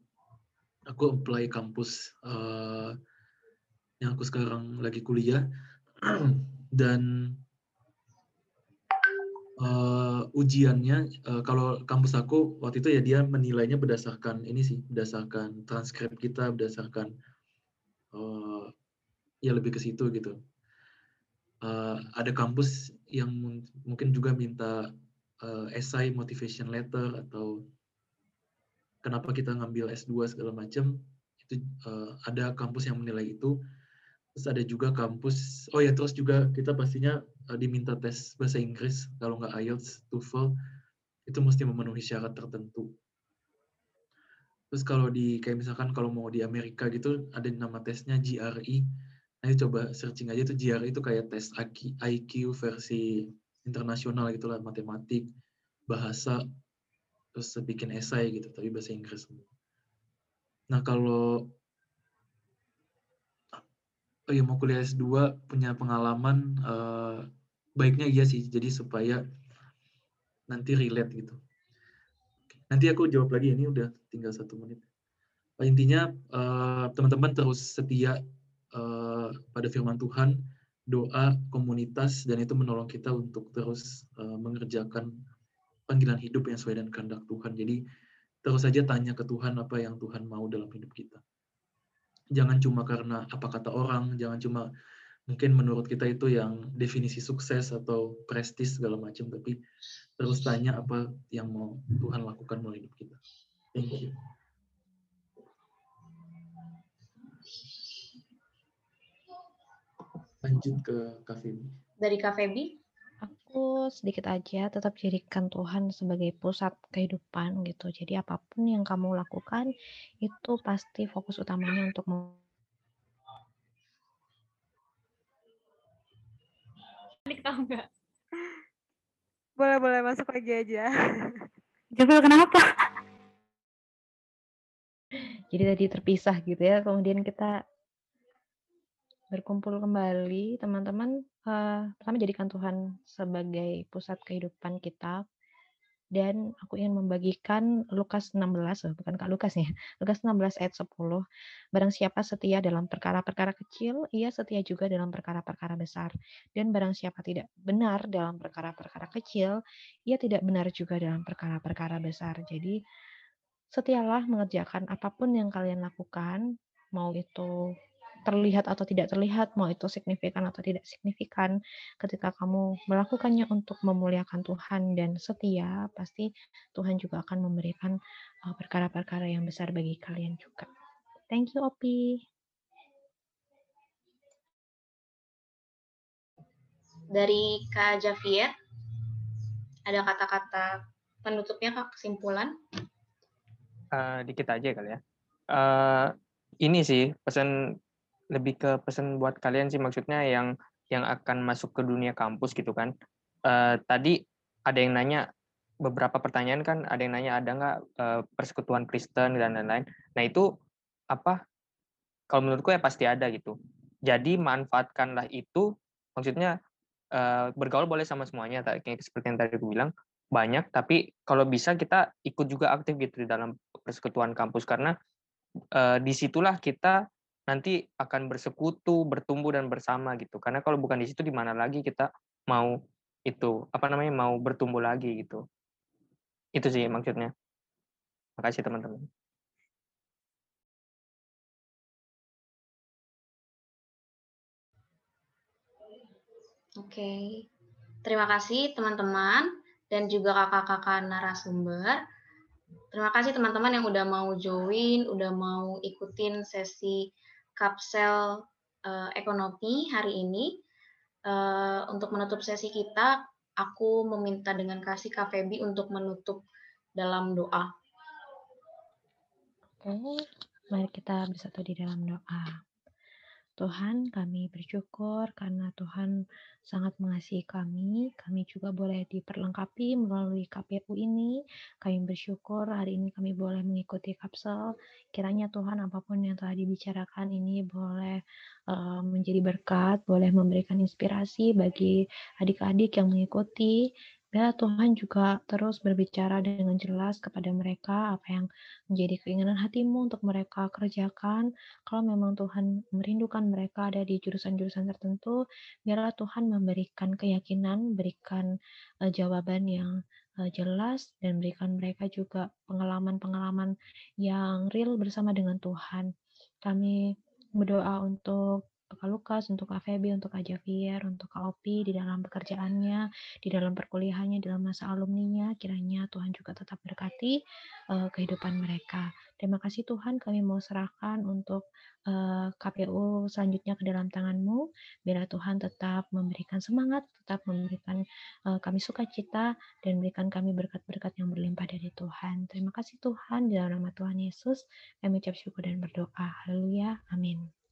aku apply kampus uh, yang aku sekarang lagi kuliah, dan uh, ujiannya uh, kalau kampus aku waktu itu ya dia menilainya berdasarkan ini sih berdasarkan transkrip kita berdasarkan uh, ya lebih ke situ gitu. Uh, ada kampus yang mungkin juga minta uh, essay motivation letter atau kenapa kita ngambil S2 segala macam itu uh, ada kampus yang menilai itu terus ada juga kampus. Oh ya terus juga kita pastinya uh, diminta tes bahasa Inggris. Kalau nggak IELTS TOEFL itu mesti memenuhi syarat tertentu. Terus kalau di kayak misalkan kalau mau di Amerika gitu ada nama tesnya GRE Ayo coba searching aja tuh GR itu kayak tes IQ versi internasional gitu lah, matematik, bahasa, terus bikin esai gitu, tapi bahasa Inggris. Nah kalau oh ya mau kuliah S2 punya pengalaman uh, baiknya iya sih, jadi supaya nanti relate gitu. Nanti aku jawab lagi, ini udah tinggal satu menit. Intinya uh, teman-teman terus setia uh, pada firman Tuhan, doa, komunitas, dan itu menolong kita untuk terus uh, mengerjakan panggilan hidup yang sesuai dengan kehendak Tuhan. Jadi terus saja tanya ke Tuhan apa yang Tuhan mau dalam hidup kita. Jangan cuma karena apa kata orang, jangan cuma mungkin menurut kita itu yang definisi sukses atau prestis segala macam, tapi terus tanya apa yang mau Tuhan lakukan melalui hidup kita. Thank you. lanjut ke Kak Feby. Dari Kak Feby? sedikit aja tetap jadikan Tuhan sebagai pusat kehidupan gitu. Jadi apa pun yang kamu lakukan itu pasti fokus utamanya untuk nggak? Boleh boleh masuk lagi aja. jadi kenapa? Jadi tadi terpisah gitu ya. Kemudian kita berkumpul kembali teman-teman Uh, pertama jadikan Tuhan sebagai pusat kehidupan kita, dan aku ingin membagikan Lukas 16, bukan Kak Lukas ya, Lukas 16 ayat 10. Barang siapa setia dalam perkara-perkara kecil, ia setia juga dalam perkara-perkara besar. Dan barang siapa tidak benar dalam perkara-perkara kecil, ia tidak benar juga dalam perkara-perkara besar. Jadi, setialah mengerjakan apa pun yang kalian lakukan, mau itu terlihat atau tidak terlihat, mau itu signifikan atau tidak signifikan, ketika kamu melakukannya untuk memuliakan Tuhan dan setia, pasti Tuhan juga akan memberikan uh, perkara-perkara yang besar bagi kalian juga. Thank you, Opi. Dari Kak Javier, ada kata-kata penutupnya Kak, kesimpulan? Uh, dikit aja kali ya. Uh, ini sih pesan lebih ke pesan buat kalian sih maksudnya yang yang akan masuk ke dunia kampus gitu kan. Uh, tadi ada yang nanya beberapa pertanyaan kan ada yang nanya ada nggak uh, persekutuan Kristen dan lain-lain. Nah itu apa? Kalau menurutku ya pasti ada gitu. Jadi manfaatkanlah itu. Maksudnya uh, bergaul boleh sama semuanya. Kayak seperti yang tadi aku bilang banyak. Tapi kalau bisa kita ikut juga aktif gitu di dalam persekutuan kampus karena uh, di situlah kita nanti akan bersekutu, bertumbuh dan bersama gitu. Karena kalau bukan di situ di mana lagi kita mau itu apa namanya mau bertumbuh lagi gitu. Itu sih maksudnya. Makasih teman-teman. Oke. Terima kasih teman-teman dan juga kakak-kakak narasumber. Terima kasih teman-teman yang udah mau join, udah mau ikutin sesi Kapsel uh, Ekonomi hari ini. Uh, untuk menutup sesi kita, aku meminta dengan kasih Kak Febi untuk menutup dalam doa. Oke, mari kita bersatu di dalam doa. Tuhan, kami bersyukur karena Tuhan sangat mengasihi kami. Kami juga boleh diperlengkapi melalui KPU ini. Kami bersyukur hari ini kami boleh mengikuti kapsel. Kiranya Tuhan apa pun yang telah dibicarakan ini boleh uh, menjadi berkat, boleh memberikan inspirasi bagi adik-adik yang mengikuti Ya, Tuhan juga terus berbicara dengan jelas kepada mereka apa yang menjadi keinginan hatimu untuk mereka kerjakan. Kalau memang Tuhan merindukan mereka ada di jurusan-jurusan tertentu, biarlah Tuhan memberikan keyakinan, berikan uh, jawaban yang uh, jelas, dan berikan mereka juga pengalaman-pengalaman yang real bersama dengan Tuhan. Kami berdoa untuk Kak Lukas, untuk Kak Feby, untuk Kak Javier, untuk Kak Opi di dalam pekerjaannya, di dalam perkuliahannya, dalam masa alumninya, kiranya Tuhan juga tetap berkati uh, kehidupan mereka. Terima kasih Tuhan, kami mau serahkan untuk uh, eh, KPU selanjutnya ke dalam tanganmu. Biarlah Tuhan tetap memberikan semangat, tetap memberikan uh, kami sukacita, dan berikan kami berkat-berkat yang berlimpah dari Tuhan. Terima kasih Tuhan, dalam nama Tuhan Yesus, kami ucap syukur dan berdoa. Haleluya. Amin.